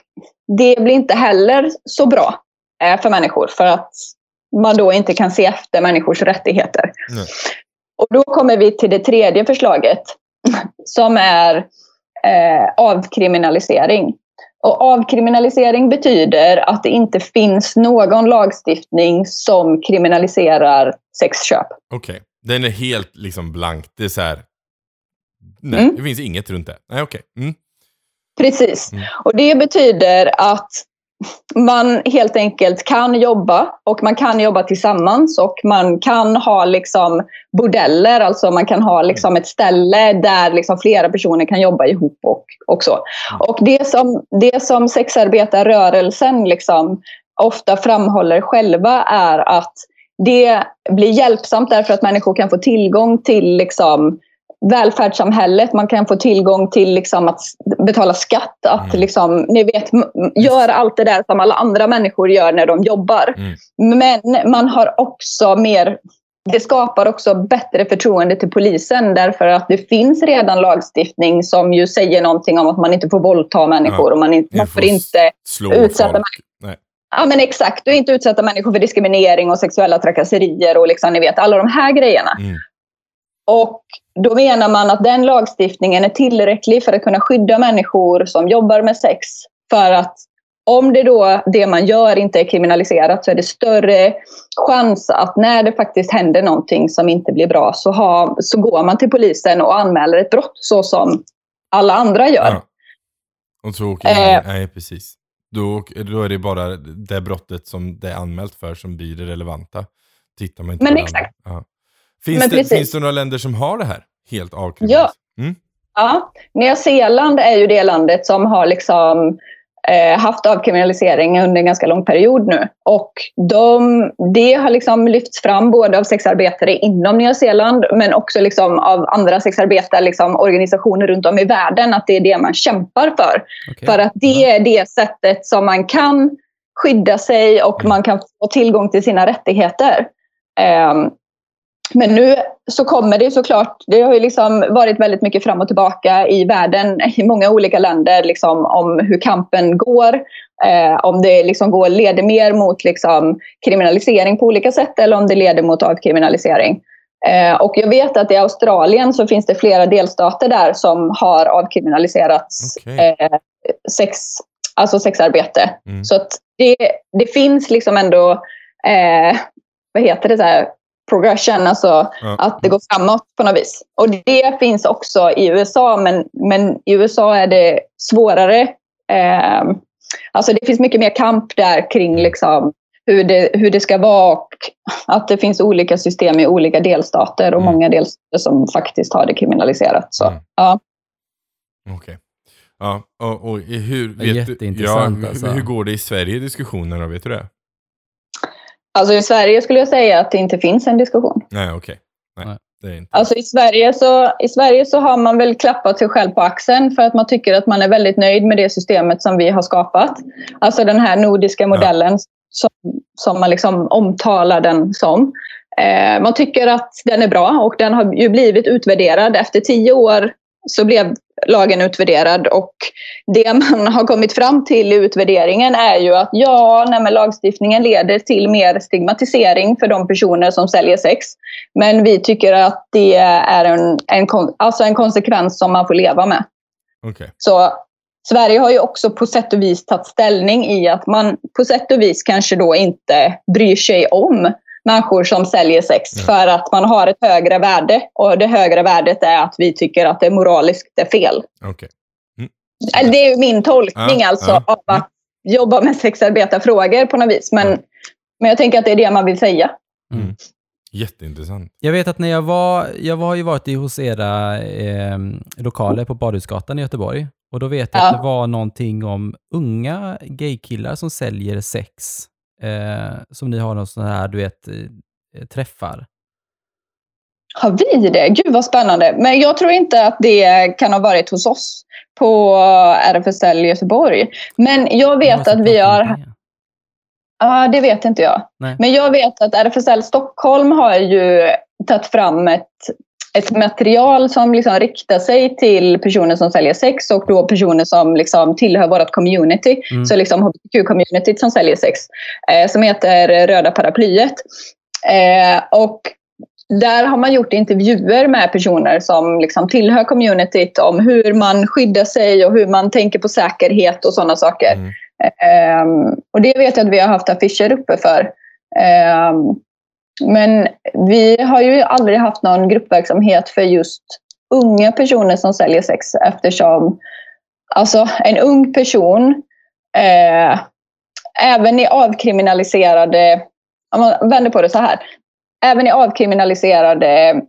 det blir inte heller så bra eh, för människor för att man då inte kan se efter människors rättigheter. Nej. Och då kommer vi till det tredje förslaget som är eh, avkriminalisering. Och avkriminalisering betyder att det inte finns någon lagstiftning som kriminaliserar sexköp. Okej. Den är helt liksom blank. Det är så här. Nej, Mm. det finns inget runt det. Nej, okej. Mm. Precis. Mm. Och det betyder att man helt enkelt kan jobba och man kan jobba tillsammans och man kan ha liksom bordeller, alltså man kan ha liksom ett ställe där liksom flera personer kan jobba ihop och, och så. Och det som, det som sexarbetarrörelsen liksom ofta framhåller själva är att det blir hjälpsamt därför att människor kan få tillgång till liksom välfärdssamhället, man kan få tillgång till liksom att betala skatt, att Mm. liksom, ni vet, göra allt det där som alla andra människor gör när de jobbar. Mm. Men man har också mer det skapar också bättre förtroende till polisen därför att det finns redan lagstiftning som ju säger någonting om att man inte får våldta människor och man, inte, man får inte utsätta folk. Nej. Ja men exakt, och inte utsätta människor för diskriminering och sexuella trakasserier och liksom, ni vet alla de här grejerna. Mm. Och då menar man att den lagstiftningen är tillräcklig för att kunna skydda människor som jobbar med sex. För att om det då det man gör inte är kriminaliserat så är det större chans att när det faktiskt händer någonting som inte blir bra så, ha, så går man till polisen och anmäler ett brott så som alla andra gör. Ja. Och så åker Eh. Nej, precis. Då, då är det bara det brottet som det är anmält för som blir det relevanta. Tittar man inte Men exakt. Ja. Finns, det, finns det några länder som har det här helt avkriminaliserat? Mm. Ja, Nya Zeeland är ju det landet som har liksom eh, haft avkriminalisering under en ganska lång period nu. Och de, det har liksom lyfts fram både av sexarbetare inom Nya Zeeland men också liksom av andra sexarbetare, liksom organisationer runt om i världen, att det är det man kämpar för. Okej. För att det är det sättet som man kan skydda sig och man kan få tillgång till sina rättigheter. Ehm, men nu så kommer det såklart, det har ju liksom varit väldigt mycket fram och tillbaka i världen, i många olika länder, liksom, om hur kampen går. Eh, om det liksom går, leder mer mot liksom, kriminalisering på olika sätt eller om det leder mot avkriminalisering. Eh, och jag vet att i Australien så finns det flera delstater där som har avkriminaliserats Okej. eh, sex, alltså sexarbete. Mm. Så det, det finns liksom ändå, eh, vad heter det, så här, progression, alltså Ja. att det går framåt på något vis. Och det finns också i USA, men, men i USA är det svårare. Eh, alltså det finns mycket mer kamp där kring liksom hur, det, hur det ska vara och att det finns olika system i olika delstater och Mm. många delstater som faktiskt har det kriminaliserat. Så, Mm. ja. Okej. Ja, och, och hur, vet du, ja, jätteintressant, hur, alltså. hur går det i Sverige i diskussionerna, vet du det? Alltså i Sverige skulle jag säga att det inte finns en diskussion. Nej, okej. Nej, Nej. det är inte. Alltså i Sverige, så, I Sverige så har man väl klappat sig själv på axeln för att man tycker att man är väldigt nöjd med det systemet som vi har skapat. Alltså den här nordiska modellen som, som man liksom omtalar den som. Eh, man tycker att den är bra och den har ju blivit utvärderad. Efter tio år så blev lagen utvärderad och det man har kommit fram till i utvärderingen är ju att ja, nej, men lagstiftningen leder till mer stigmatisering för de personer som säljer sex. Men vi tycker att det är en, en, alltså en konsekvens som man får leva med. Okej. Så Sverige har ju också på sätt och vis tagit ställning i att man på sätt och vis kanske då inte bryr sig om människor som säljer sex Nej. för att man har ett högre värde. Och det högre värdet är att vi tycker att det moraliskt är fel. Okej. Eller Det är ju min tolkning Ja, alltså ja. av att jobba med sexarbetarfrågor på något vis. Men, Ja. men jag tänker att det är det man vill säga. Mm. Jätteintressant. Jag vet att när jag var, jag har ju varit i hos era eh, lokaler på Badhusgatan i Göteborg. Och då vet jag Ja. att det var någonting om unga gaykillar som säljer sex. Eh, som ni har någon sån här, du vet, eh, träffar. Har vi det? Gud vad spännande. Men jag tror inte att det kan ha varit hos oss på RFSL i Göteborg. Men jag vet som att vi har... Ja, det vet inte jag. Nej. Men jag vet att RFSL Stockholm har ju tagit fram ett, ett material som liksom riktar sig till personer som säljer sex och då personer som liksom tillhör vårt community. Mm. Så liksom hbtq-communityt som säljer sex. Eh, som heter Röda paraplyet. Eh, och där har man gjort intervjuer med personer som liksom tillhör communityt om hur man skyddar sig och hur man tänker på säkerhet och sådana saker. Mm. Ehm, och det vet jag att vi har haft affischer uppe för. Men vi har ju aldrig haft någon gruppverksamhet för just unga personer som säljer sex eftersom alltså, en ung person, eh, även i avkriminaliserade, om man vänder på det så här, även i avkriminaliserade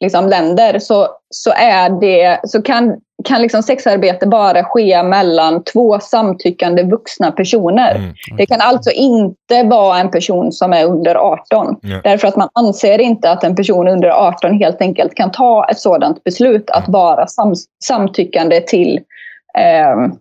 liksom, länder så, så, är det, så kan, kan liksom sexarbete bara ske mellan två samtyckande vuxna personer. Mm. Det kan alltså inte vara en person som är under 18. Ja. Därför att man anser inte att en person under 18 helt enkelt kan ta ett sådant beslut att vara sam samtyckande, till, eh,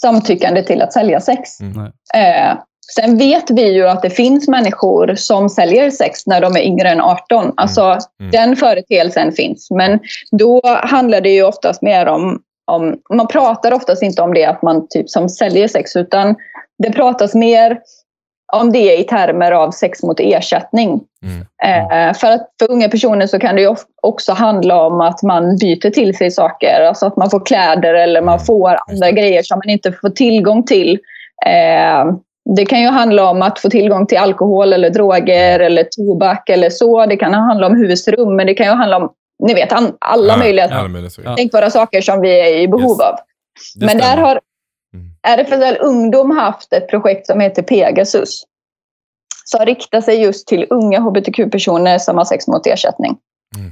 samtyckande till att sälja sex. Mm. Eh, sen vet vi ju att det finns människor som säljer sex när de är yngre än 18. Alltså Mm. den företeelsen finns. Men då handlar det ju oftast mer om, om man pratar oftast inte om det att man typ som säljer sex utan det pratas mer om det i termer av sex mot ersättning. Mm. Eh, för att för unga personer så kan det också handla om att man byter till sig saker. Alltså att man får kläder eller man Mm, får andra grejer som man inte får tillgång till. Eh, det kan ju handla om att få tillgång till alkohol eller droger eller tobak eller så. Det kan handla om husrum, men det kan ju handla om ni vet, alla Ja, möjliga. Ja. tänkbara saker som vi är i behov Yes. av. Det Men där stämmer. har Mm. RFSL Ungdom haft ett projekt som heter Pegasus. Som riktar sig just till unga hbtq-personer som har sex mot ersättning.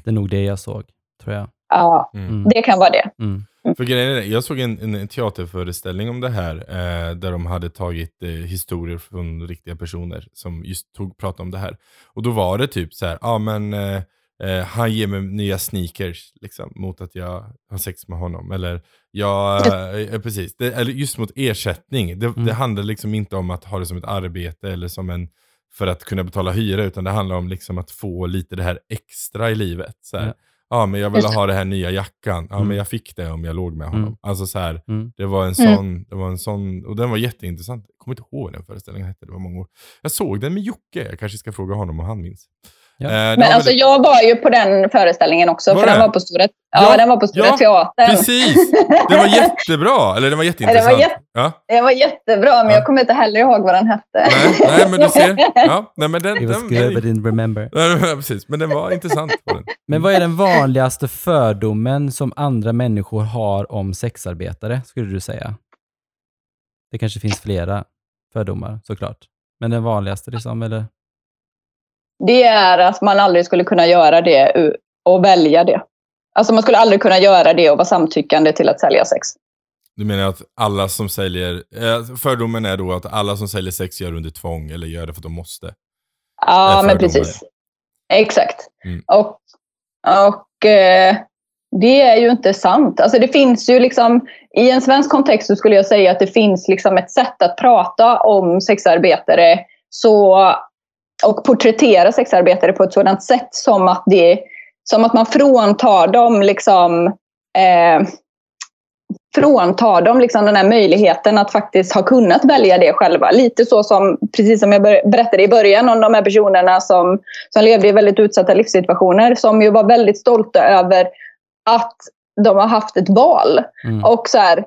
Det är nog det jag såg, tror jag. Ja, Mm. Mm. det kan vara det. Mm. För grejen är, jag såg en, en teaterföreställning om det här, eh, där de hade tagit eh, historier från riktiga personer som just tog, pratade om det här. Och då var det typ så här, ja men eh, eh, han ger mig nya sneakers liksom, mot att jag har sex med honom. Eller, ja, eh, precis, det, eller just mot ersättning. Det, det handlar liksom inte om att ha det som ett arbete eller som en för att kunna betala hyra, utan det handlar om liksom att få lite det här extra i livet. Så här, Ja. Ja. men jag vill ha det här nya jackan. Ja, Mm. men jag fick det om jag låg med honom. Mm. Alltså så här, Mm. det var en Mm. sån, det var en sån, och den var jätteintressant. Jag kommer inte ihåg vad den föreställningen hette, det var många år. Jag såg den med Jocke, jag kanske ska fråga honom om han minns. Ja. Eh, det Men var alltså väldigt- jag var ju på den föreställningen också, Var för det? den var på Stora, ja, Ja, den var på Stora ja, Teatern. Precis! Den var jättebra, eller den var jätteintressant. jätte- ja. Den var jättebra, men Ja. jag kommer inte heller ihåg vad den hette. nej, nej, men du ser. Ja, nej, men den, It was den, good but didn't remember. nej, precis, men den var intressant. Var den. Men vad är den vanligaste fördomen som andra människor har om sexarbetare, skulle du säga? Det kanske finns flera fördomar, såklart. Men den vanligaste liksom, eller? Det är att man aldrig skulle kunna göra det och välja det. Alltså man skulle aldrig kunna göra det och vara samtyckande till att sälja sex. Du menar att alla som säljer, eh, fördomen är då att alla som säljer sex gör under tvång eller gör det för att de måste. Ja, men precis. Exakt. Mm. Och, och eh, det är ju inte sant. Alltså det finns ju liksom, i en svensk kontext så skulle jag säga att det finns liksom ett sätt att prata om sexarbetare så, och porträttera sexarbetare på ett sådant sätt som att, det, som att man fråntar dem liksom, eh, fråntar dem liksom den här möjligheten att faktiskt ha kunnat välja det själva. Lite så som, precis som jag ber- berättade i början om de här personerna som, som levde i väldigt utsatta livssituationer, som ju var väldigt stolta över att de har haft ett val. Mm. Och så här,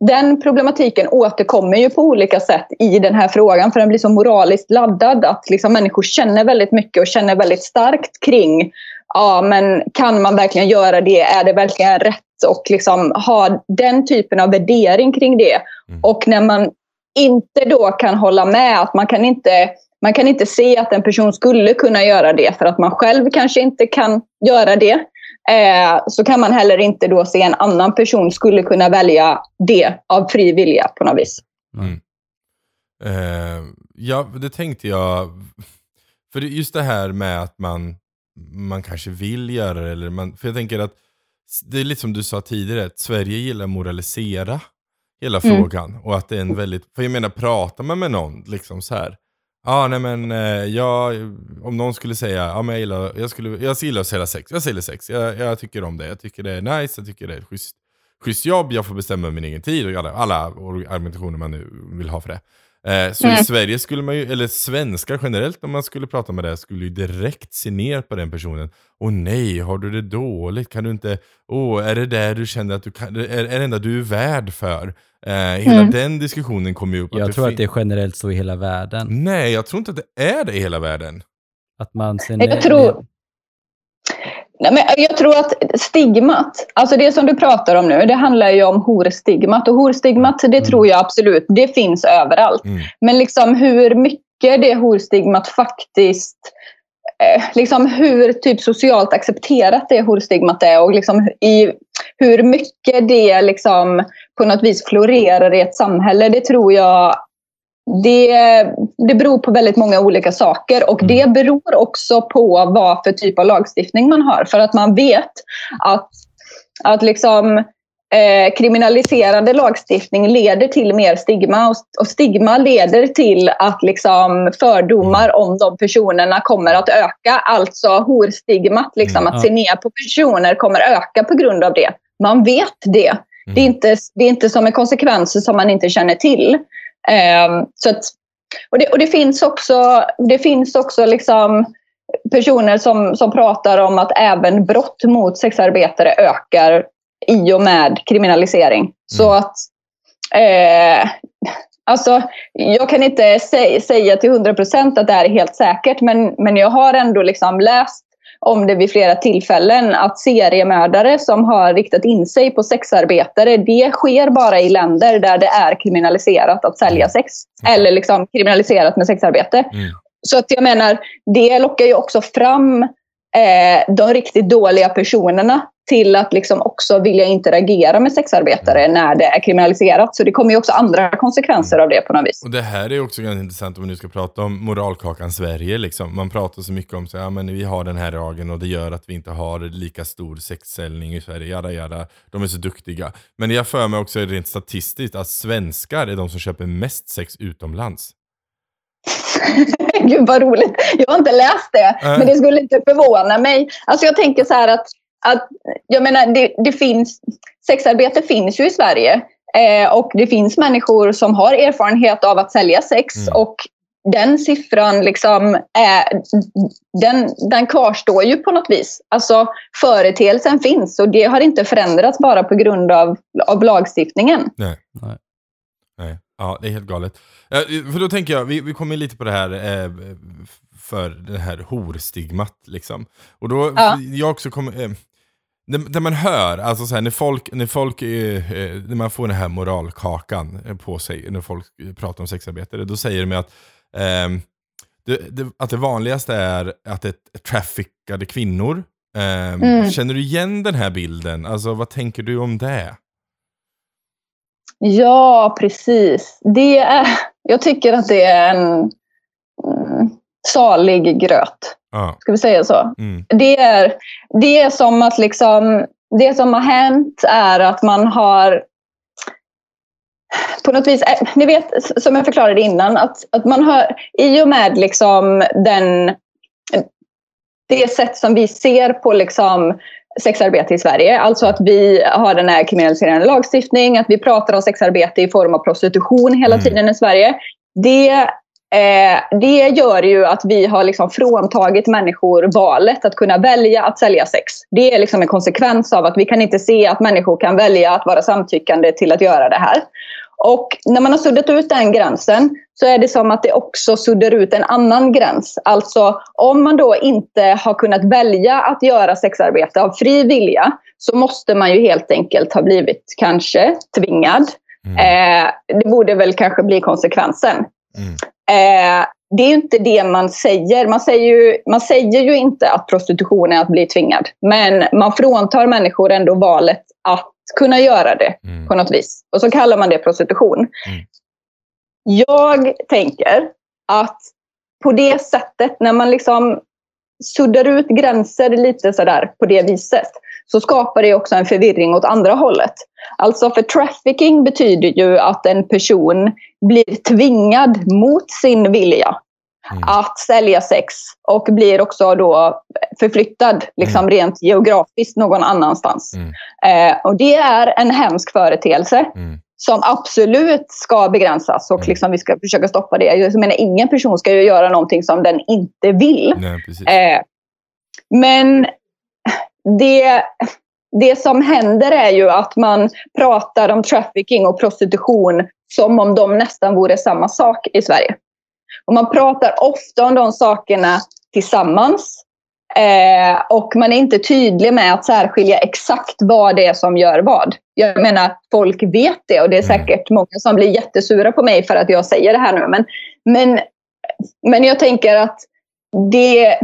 den problematiken återkommer ju på olika sätt i den här frågan, för den blir så moraliskt laddad att liksom människor känner väldigt mycket och känner väldigt starkt kring, ja men kan man verkligen göra det? Är det verkligen rätt? Och liksom ha den typen av värdering kring det. Mm. Och när man inte då kan hålla med, att man kan inte man kan inte se att en person skulle kunna göra det för att man själv kanske inte kan göra det. Eh, så kan man heller inte då se en annan person skulle kunna välja det av fri vilja på något vis. Eh, ja, det tänkte jag. För just det här med att man, man kanske vill göra det. Eller man, för jag tänker att det är lite som du sa tidigare, att Sverige gillar att moralisera hela Mm. frågan. Och att det är en väldigt, för jag menar pratar man med någon liksom så här. Ja, ah, nej men eh, jag, om någon skulle säga, ja men jag gillar, jag skulle, jag gillar att sälja sex, jag säljer sex, jag, jag tycker om det, jag tycker det är nice, jag tycker det är ett schysst, schysst jobb, jag får bestämma min egen tid och alla, alla argumentationer man nu vill ha för det. Eh, så Mm. i Sverige skulle man ju, eller svenskar generellt om man skulle prata med det, skulle ju direkt se ner på den personen. Åh nej, har du det dåligt? Kan du inte, åh, är det där du känner att du kan, är, är det enda du är värd för? Eh, hela Mm. den diskussionen kommer ju upp. Jag det tror att det är generellt så i hela världen. Nej, jag tror inte att det är det i hela världen. Att man ser Jag tror- Nej, men jag tror att stigmat, alltså det som du pratar om nu, det handlar ju om horstigmat. Och horstigmat, det Mm. tror jag absolut, det finns överallt. Mm. Men liksom hur mycket det horstigmat faktiskt eh, liksom hur typ socialt accepterat det horstigmat är och liksom i, hur mycket det liksom på något vis florerar i ett samhälle, det tror jag det, det beror på väldigt många olika saker och det beror också på vad för typ av lagstiftning man har. För att man vet att, att liksom, eh, kriminaliserande lagstiftning leder till mer stigma och, och stigma leder till att liksom, fördomar om de personerna kommer att öka. Alltså horstigmat, liksom, Mm, att se ner på personer kommer öka på grund av det. Man vet det. Det, är inte, det är inte som en konsekvens som man inte känner till. Ehm, så att och, det, och det finns också, det finns också liksom personer som, som pratar om att även brott mot sexarbetare ökar i och med kriminalisering. Mm. Så att eh, Alltså, jag kan inte sä säga till 100% att det här är helt säkert, men, men jag har ändå liksom läst om det vid flera tillfällen att seriemördare som har riktat in sig på sexarbetare, det sker bara i länder där det är kriminaliserat att sälja sex. Mm. Eller liksom kriminaliserat med sexarbete. Mm. Så att jag menar, det lockar ju också fram eh, de riktigt dåliga personerna till att liksom också vilja interagera med sexarbetare när det är kriminaliserat. Så det kommer ju också andra konsekvenser av det på något vis. Och det här är också ganska intressant om vi nu ska prata om moralkakan Sverige. Liksom. Man pratar så mycket om att ja, vi har den här lagen och det gör att vi inte har lika stor sexsäljning i Sverige. Jada, jada. De är så duktiga. Men jag för mig också rent statistiskt att svenskar är de som köper mest sex utomlands. Gud vad roligt. Jag har inte läst det, äh. men det skulle inte förvåna mig. Alltså jag tänker så här att att, jag menar, det, det finns, sexarbete finns ju i Sverige. Eh, och det finns människor som har erfarenhet av att sälja sex. Mm. Och den siffran liksom är, den, den kvarstår ju på något vis. Alltså företeelsen finns och det har inte förändrats bara på grund av, av lagstiftningen. Nej. Nej. Nej. Ja, det är helt galet. För då tänker jag, vi, vi kommer lite på det här eh, för det här horstigmat. Liksom. Och då, ja. jag också kommer... Eh, det, man hör, alltså så här, när folk, när folk eh, eh, när man får den här moralkakan på sig, när folk pratar om sexarbetare, då säger de att eh, det, det, att det vanligaste är att det är traffickade kvinnor. Eh, mm. Känner du igen den här bilden? Alltså vad tänker du om det? Ja, precis. Det är, jag tycker att det är en salig gröt. Ja. Ska vi säga så? Mm. Det, är, det är som att liksom, det som har hänt är att man har på något vis, eh, ni vet som jag förklarade innan, att, att man har i och med liksom den, det sätt som vi ser på liksom sexarbete i Sverige, alltså att vi har den här kriminaliserande lagstiftning, att vi pratar om sexarbete i form av prostitution hela mm. tiden i Sverige. Det Eh, det gör ju att vi har liksom fråntagit människor valet att kunna välja att sälja sex. Det är liksom en konsekvens av att vi kan inte se att människor kan välja att vara samtyckande till att göra det här. Och när man har suddat ut den gränsen så är det som att det också suddar ut en annan gräns. Alltså om man då inte har kunnat välja att göra sexarbete av fri vilja så måste man ju helt enkelt ha blivit kanske tvingad. Mm. Eh, det borde väl kanske bli konsekvensen. Mm. Eh, det är ju inte det man säger. Man säger, ju, man säger ju inte att prostitution är att bli tvingad. Men man fråntar människor ändå valet att kunna göra det mm. på något vis. Och så kallar man det prostitution. Mm. Jag tänker att på det sättet, när man liksom suddar ut gränser lite sådär på det viset, så skapar det också en förvirring åt andra hållet. Alltså för trafficking betyder ju att en person blir tvingad mot sin vilja mm. att sälja sex och blir också då förflyttad liksom mm. rent geografiskt någon annanstans. Mm. Eh, och det är en hemsk företeelse mm. som absolut ska begränsas och mm. liksom vi ska försöka stoppa det. Jag menar, ingen person ska ju göra någonting som den inte vill. Nej, eh, men det, det som händer är ju att man pratar om trafficking och prostitution som om de nästan vore samma sak i Sverige. Och man pratar ofta om de sakerna tillsammans. Eh, och man är inte tydlig med att särskilja exakt vad det är som gör vad. Jag menar, folk vet det och det är mm. säkert många som blir jättesura på mig för att jag säger det här nu. Men, men, men jag tänker att det,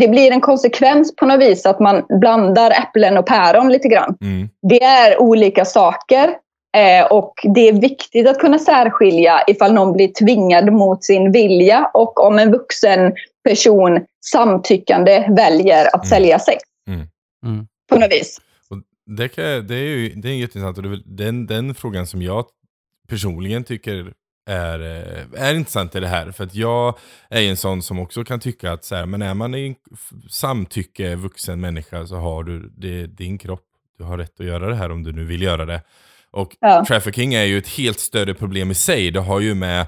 det blir en konsekvens på något vis att man blandar äpplen och päron lite grann. Mm. Det är olika saker eh, och det är viktigt att kunna särskilja ifall någon blir tvingad mot sin vilja och om en vuxen person samtyckande väljer att mm. sälja sex. Mm. mm. På något vis. Och det, kan, det är ju det är jätteintressant och det är den, den frågan som jag personligen tycker är, eh, är intressant i det här. För att jag är en sån som också kan tycka att så här, men är man en samtycke vuxen människa så har du det, din kropp. Du har rätt att göra det här om du nu vill göra det. Och ja. trafficking är ju ett helt större problem i sig. Det har ju med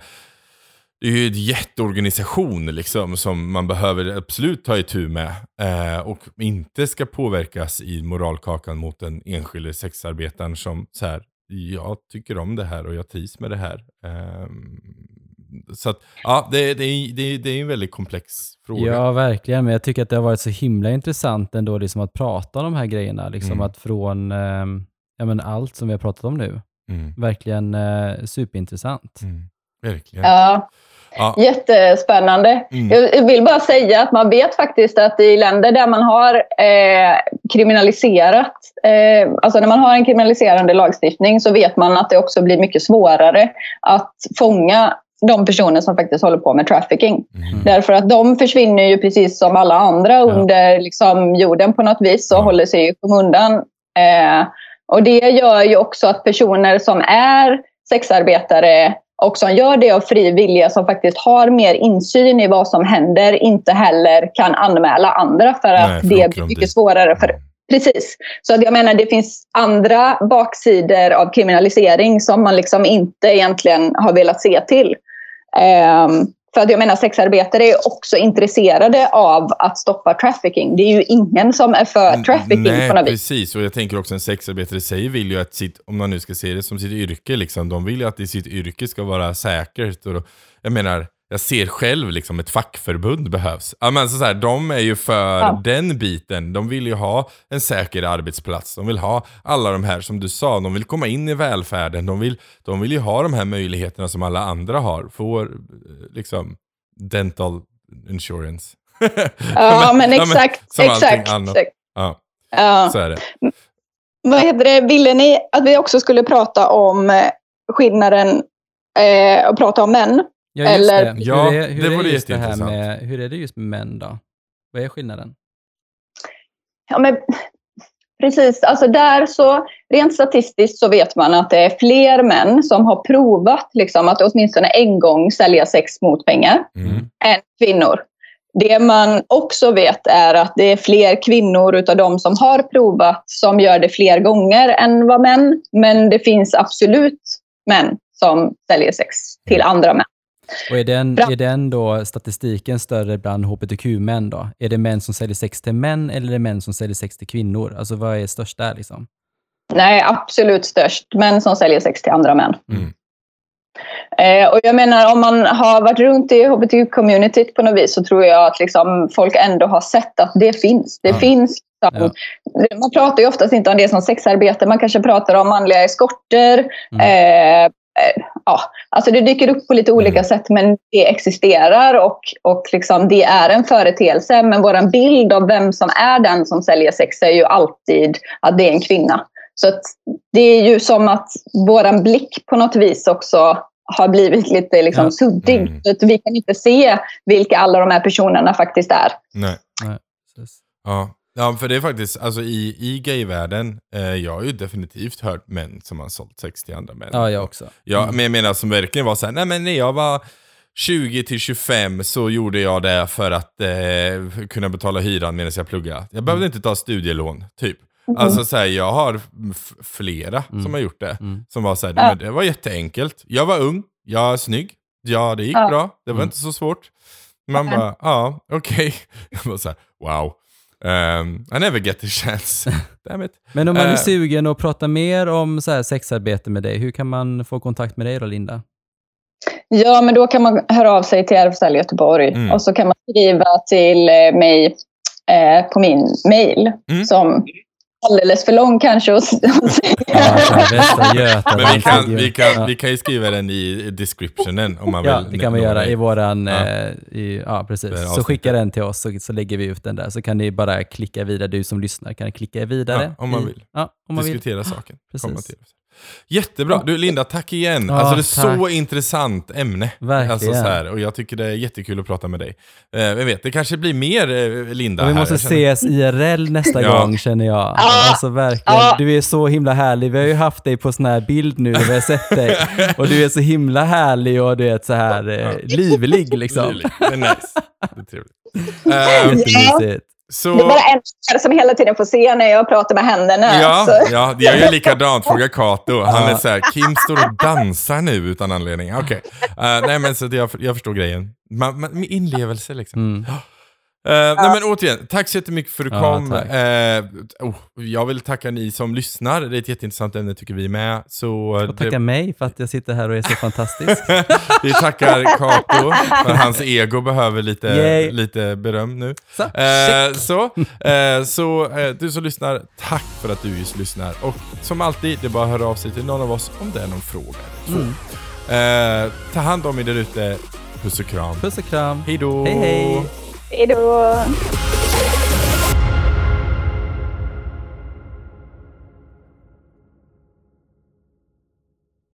det är ju en jätteorganisation liksom, som man behöver absolut ta itu med. Eh, och inte ska påverkas i moralkakan mot den enskilde sexarbetaren som så här, jag tycker om det här och jag trivs med det här. Eh, så att, ja, det, det, det, det är en väldigt komplex fråga. Ja, verkligen. Men jag tycker att det har varit så himla intressant ändå liksom att prata om de här grejerna. Liksom Mm. att från eh, ja, men allt som vi har pratat om nu. Mm, Verkligen eh, superintressant. mm, verkligen. Ja, Ja. jättespännande. Mm. Jag vill bara säga att man vet faktiskt att i länder där man har eh, kriminaliserat, eh, alltså när man har en kriminaliserande lagstiftning så vet man att det också blir mycket svårare att fånga de personer som faktiskt håller på med trafficking. Mm. Därför att de försvinner ju precis som alla andra under liksom, jorden på något vis och Ja. håller sig i skymundan. Eh, och det gör ju också att personer som är sexarbetare och som gör det av fri vilja, som faktiskt har mer insyn i vad som händer, inte heller kan anmäla andra för att Nej, för det blir mycket dit. svårare för Precis. Så att jag menar, det finns andra baksidor av kriminalisering som man liksom inte egentligen har velat se till. Ehm, för att jag menar, sexarbetare är också intresserade av att stoppa trafficking. Det är ju ingen som är för trafficking Nej, på något vis. precis. Och jag tänker också en sexarbetare sig vill ju att sitt, om man nu ska se det som sitt yrke, liksom, de vill ju att i sitt yrke ska vara säkert. Och då, jag menar, jag ser själv liksom ett fackförbund behövs. Ja, men så här, de är ju för Ja. den biten. De vill ju ha en säker arbetsplats. De vill ha alla de här, som du sa, de vill komma in i välfärden. De vill, de vill ju ha de här möjligheterna som alla andra har. Få eh, liksom dental insurance. Ja, men exakt. som allting exakt. Ja, Ja. så är det. Vad heter det? Ville ni att vi också skulle prata om eh, skillnaden eh, och prata om män? Ja, just Eller- det. Ja, hur är, hur det är just det här med, Hur är det just med män då? Vad är skillnaden? Ja, men precis. Alltså där så, rent statistiskt så vet man att det är fler män som har provat liksom, att åtminstone en gång sälja sex mot pengar Mm. än kvinnor. Det man också vet är att det är fler kvinnor utav de som har provat som gör det fler gånger än vad män. Men det finns absolut män som säljer sex till andra män. Och är den, Bra. är den då statistiken större bland hbtq-män då? Är det män som säljer sex till män eller är det män som säljer sex till kvinnor? Alltså vad är störst där liksom? Nej, absolut störst. Män som säljer sex till andra män. Mm. Eh, och jag menar, om man har varit runt i hbtq-communityt på något vis så tror jag att liksom, folk ändå har sett att det finns. Det Ja. finns liksom, Man pratar ju oftast inte om det som sexarbete. Man kanske pratar om manliga eskorter. Mm. Eh, ja, alltså det dyker upp på lite olika Mm. sätt, men det existerar och, och liksom, det är en företeelse. Men vår bild av vem som är den som säljer sex är ju alltid att det är en kvinna. Så att det är ju som att vår blick på något vis också har blivit lite liksom Ja. suddig. Mm. Så att vi kan inte se vilka alla de här personerna faktiskt är. Nej. Precis. Ja. Ja, för det är faktiskt, alltså i, i gayvärlden, eh, jag har ju definitivt hört män som har sålt sex till andra män. Ja, jag också. Ja, Mm. men jag menar som verkligen var så här, nej men när jag var 20 till 25 så gjorde jag det för att eh, kunna betala hyran medan jag pluggade. Jag behövde inte ta studielån, typ. Alltså så här, jag har flera som har gjort det. Mm. Som var så här, Ja. men det var jätteenkelt. Jag var ung, jag är snygg, ja det gick Ja. bra, det var Mm. inte så svårt. Man bara, ja, okej. Jag var så här, wow. Um, I never get the chance. Damn it. Men om man är Eh. sugen att prata mer om så här sexarbete med dig, hur kan man få kontakt med dig då, Linda? Ja, men då kan man höra av sig till RFSL Göteborg Mm. och så kan man skriva till eh, mig eh, på min mail Mm. som alldeles för lång kanske att säga. Ja. Men vi kan, vi, kan, ja. vi kan ju skriva den i descriptionen om man Ja, vill. det kan man nå göra i våran, Ja. eh, i, ja precis. Så avsnittet. skicka den till oss så, så lägger vi ut den där. Så kan ni bara klicka vidare, du som lyssnar kan klicka vidare. Ja, om man i- vill. Ja, om man vill. Diskutera saken. precis. Jättebra. Du Linda, tack igen. Ja, alltså det är tack. så intressant ämne. Verkligen. Alltså, så här, och jag tycker det är jättekul att prata med dig. Eh, jag vet, det kanske blir mer eh, Linda Och vi här. måste ses IRL nästa Ja. gång känner jag. Ja. Alltså verkligen. Du är så himla härlig. Vi har ju haft dig på sån här bild nu när vi har sett dig. Och du är så himla härlig och du är så här eh, livlig liksom. Livlig. Det är nice. Det är trevligt. Eh, Jättemysigt. Så... Det är bara en som hela tiden får se när jag pratar med händerna. Ja, så. ja, jag gör likadant. Fråga Kato. Han är så här, Kim står och dansar nu utan anledning. Okej. Eh, nej men så jag, jag förstår grejen. Man, man, med inlevelse liksom. Mm. Eh, Nej men återigen, tack så jättemycket för att du Ja, kom. tack. Eh, oh, jag vill tacka ni som lyssnar. Det är ett jätteintressant ämne tycker vi med. Så Och tacka mig för att jag sitter här och är så fantastisk. vi tackar Kato för hans ego behöver lite, Yay. lite beröm nu. Så, Eh, så eh, så eh, du som lyssnar, tack för att du just lyssnar. Och som alltid, det är bara att höra av sig till någon av oss om det är någon fråga. Mm. Eh, ta hand om er där ute. Puss och kram. Puss och kram. Hej då! Hej hej. Hejdå!